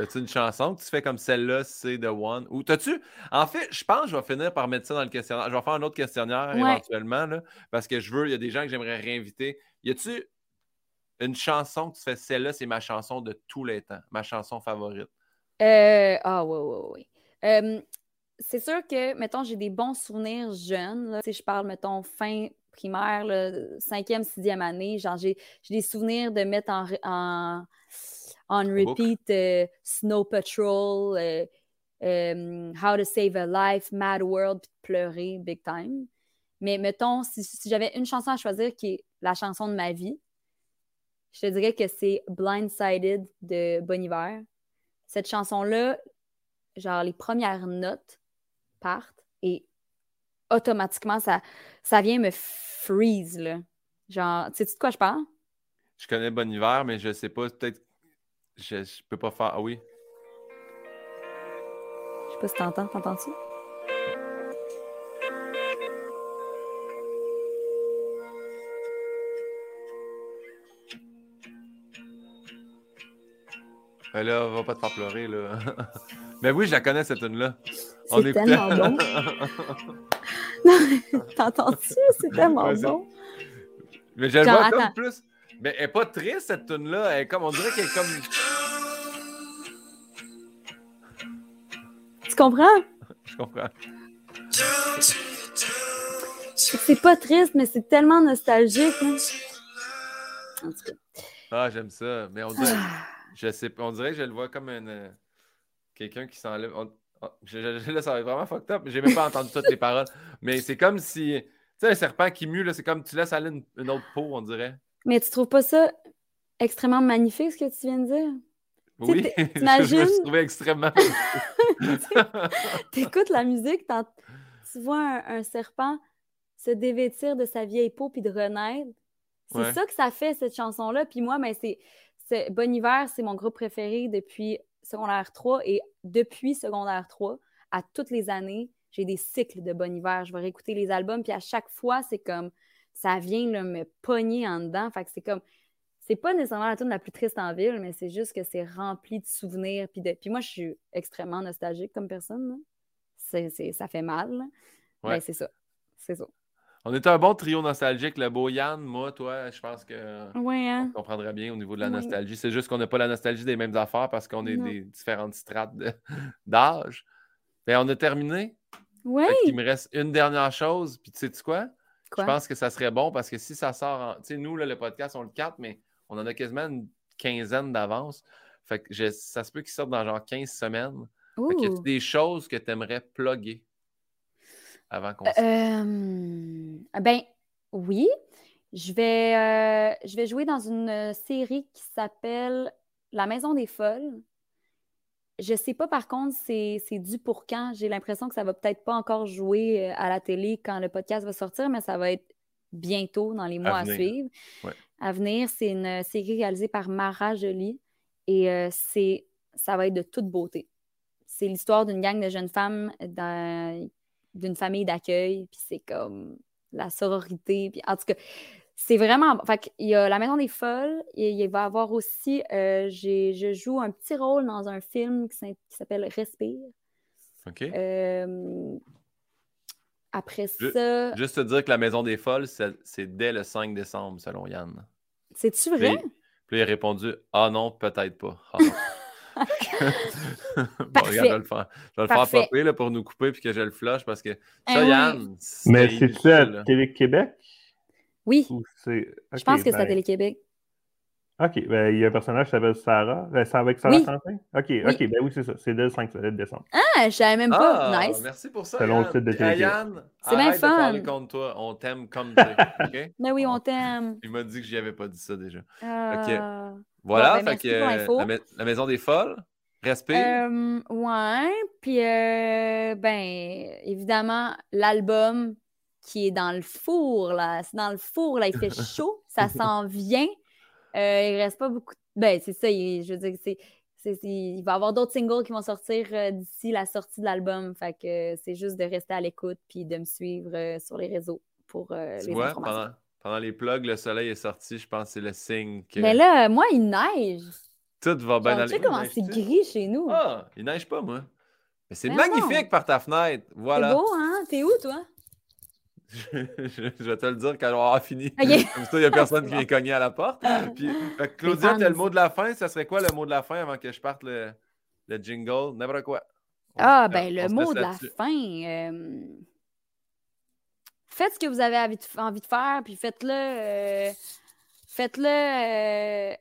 As-tu une chanson que tu fais comme celle-là, c'est The One? Ou t'as-tu. En fait, je pense que je vais finir par mettre ça dans le questionnaire. Je vais faire un autre questionnaire Ouais. éventuellement, là, parce que je veux, il y a des gens que j'aimerais réinviter. Y a-tu une chanson que tu fais celle-là, c'est ma chanson de tous les temps, ma chanson favorite? Euh, ah, oui, oui, oui. Euh, c'est sûr que, mettons, j'ai des bons souvenirs jeunes. là. Sais, je parle, mettons, fin primaire, cinquième, sixième année. Genre, j'ai des souvenirs de mettre en, repeat euh, Snow Patrol, euh, euh, How to Save a Life, Mad World, puis de pleurer big time. Mais mettons, si, si j'avais une chanson à choisir qui est la chanson de ma vie, je te dirais que c'est Blindsided de Bon Iver. Cette chanson-là, genre les premières notes partent automatiquement, ça, ça vient me freeze, là. Genre, tu sais de quoi je parle? Je connais Bon Hiver, mais je sais pas, peut-être. Je, je peux pas faire. Ah oui. Je sais pas si t'entends, t'entends-tu? Ben là, va pas te faire pleurer, là. Mais oui, je la connais, cette tune-là. C'est tellement bon. T'entends-tu? C'est tellement Ouais, bon. Mais je vois comme plus. Mais elle est pas triste, cette tune-là. Elle est comme, on dirait qu'elle est comme. Tu comprends? Je comprends. C'est pas triste, mais c'est tellement nostalgique. hein. En tout cas. Ah, j'aime ça. Mais on dirait, je sais pas, on dirait que je le vois comme une, euh, quelqu'un qui s'enlève. on- on- je, là, ça va être vraiment fucked up. J'ai même pas entendu toutes les paroles. Mais c'est comme si. Tu sais, un serpent qui mue, c'est comme tu laisses aller une, une autre peau, on dirait. Mais tu trouves pas ça extrêmement magnifique, ce que tu viens de dire? Oui, je, me suis trouvé extrêmement. T'écoutes la musique, tu vois un, un serpent se dévêtir de sa vieille peau puis de renaître. C'est Ouais. ça que ça fait, cette chanson-là. Puis moi, ben, c'est, c'est Bon Hiver, c'est mon groupe préféré depuis secondaire 3. Et depuis secondaire 3, à toutes les années, j'ai des cycles de Bon Hiver. Je vais réécouter les albums, puis à chaque fois, c'est comme ça vient là, me pogner en dedans. Fait que c'est comme. C'est pas nécessairement la tune la plus triste en ville, mais c'est juste que c'est rempli de souvenirs. Puis, de... puis moi, je suis extrêmement nostalgique comme personne. là. Ça fait mal. Ouais. Ben, c'est ça. C'est ça. On était un bon trio nostalgique, le beau Yann, moi, toi, je pense que. Ouais, hein? On comprendrait bien au niveau de la Oui. nostalgie. C'est juste qu'on n'a pas la nostalgie des mêmes affaires parce qu'on est Non. des différentes strates d'âge. Mais on a terminé. Fait qu'il me reste une dernière chose. Puis tu sais quoi? Quoi? Je pense que ça serait bon parce que si ça sort en. Tu sais, nous, là, le podcast, on le 4, mais on en a quasiment une quinzaine d'avance. Fait que je- ça se peut qu'il sorte dans genre 15 semaines. Fait qu'il y a des choses que tu aimerais plugger? Avant qu'on se Euh, ben oui, je vais, euh, je vais jouer dans une euh, série qui s'appelle La Maison des Folles. Je sais pas par contre c'est c'est dû pour quand. J'ai l'impression que ça va peut-être pas encore jouer euh, à la télé quand le podcast va sortir, mais ça va être bientôt dans les mois à, venir. suivre. Ouais. À venir, c'est une euh, série réalisée par Mara Joly et euh, c'est ça va être de toute beauté. C'est l'histoire d'une gang de jeunes femmes d'une famille d'accueil, puis c'est comme la sororité. Puis en tout cas, c'est vraiment. Fait qu'il y a La Maison des Folles, et il va y avoir aussi. euh, je joue un petit rôle dans un film qui s'appelle Respire. OK? Euh, après Je- ça, Juste te dire que la Maison des Folles, c'est dès le 5 décembre, selon Yann. c'est-tu Puis, vrai? puis il a répondu Ah non, peut-être pas. Ah. bon, regarde, je vais le faire. Je vais le faire popper là, pour nous couper puis que je le flush parce que ça, Eh oui. Yann. Mais c'était c'est-tu à inutile, là. Télé-Québec? Oui, Ou c'est... je pense que c'est à ben, Télé-Québec. Ok, ben, il y a un personnage qui s'appelle Sarah. Ben, c'est avec Sarah Oui. Quentin? Ok, ok, ben oui, c'est ça. C'est dès le 5 décembre. Ah, je savais même pas. Ah, nice. merci pour ça. Selon le site de C'est bien de fun. contre toi. On t'aime comme t'es. OK? Mais oui, on t'aime. Il m'a dit que j'y avais pas dit ça déjà. Euh, Voilà, ben, fait merci que, pour euh, la, mai- la maison des folles. Respire. euh, ouais. Puis, euh, ben, évidemment, l'album qui est dans le four, là. C'est dans le four, là. Il fait chaud. ça s'en vient. Euh, il reste pas beaucoup. de- Ben, c'est ça. il- je veux dire, c'est. c'est- c'est- il va y avoir d'autres singles qui vont sortir euh, d'ici la sortie de l'album. Fait que euh, c'est juste de rester à l'écoute puis de me suivre euh, sur les réseaux pour tu les vois, informations. pendant, pendant les plugs, le soleil est sorti. Je pense que c'est le signe que Mais là, moi, il neige. tout va bien aller. tu sais comment c'est gris chez nous. Ah, il neige pas, moi. Mais c'est magnifique non. par ta fenêtre. C'est Voilà. beau, hein? T'es où, toi? Je, je vais te le dire quand on aura fini. Comme ça, il n'y a personne qui vient cogner à la porte. Puis, fait Claudia, tu as le mot de la fin? Ça serait quoi le mot de la fin avant que je parte le, le jingle? N'importe quoi. On Ah, ben, le mot de la fin. euh, Faites ce que vous avez envie de, faire, puis faites-le. euh, Faites-le euh,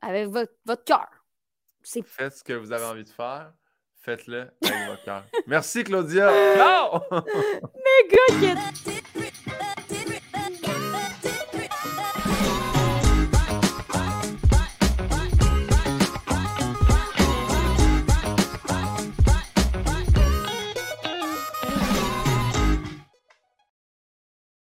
avec votre, votre cœur. Faites ce que vous avez envie de faire. Faites-le avec votre cœur. Merci, Claudia. Gars qui a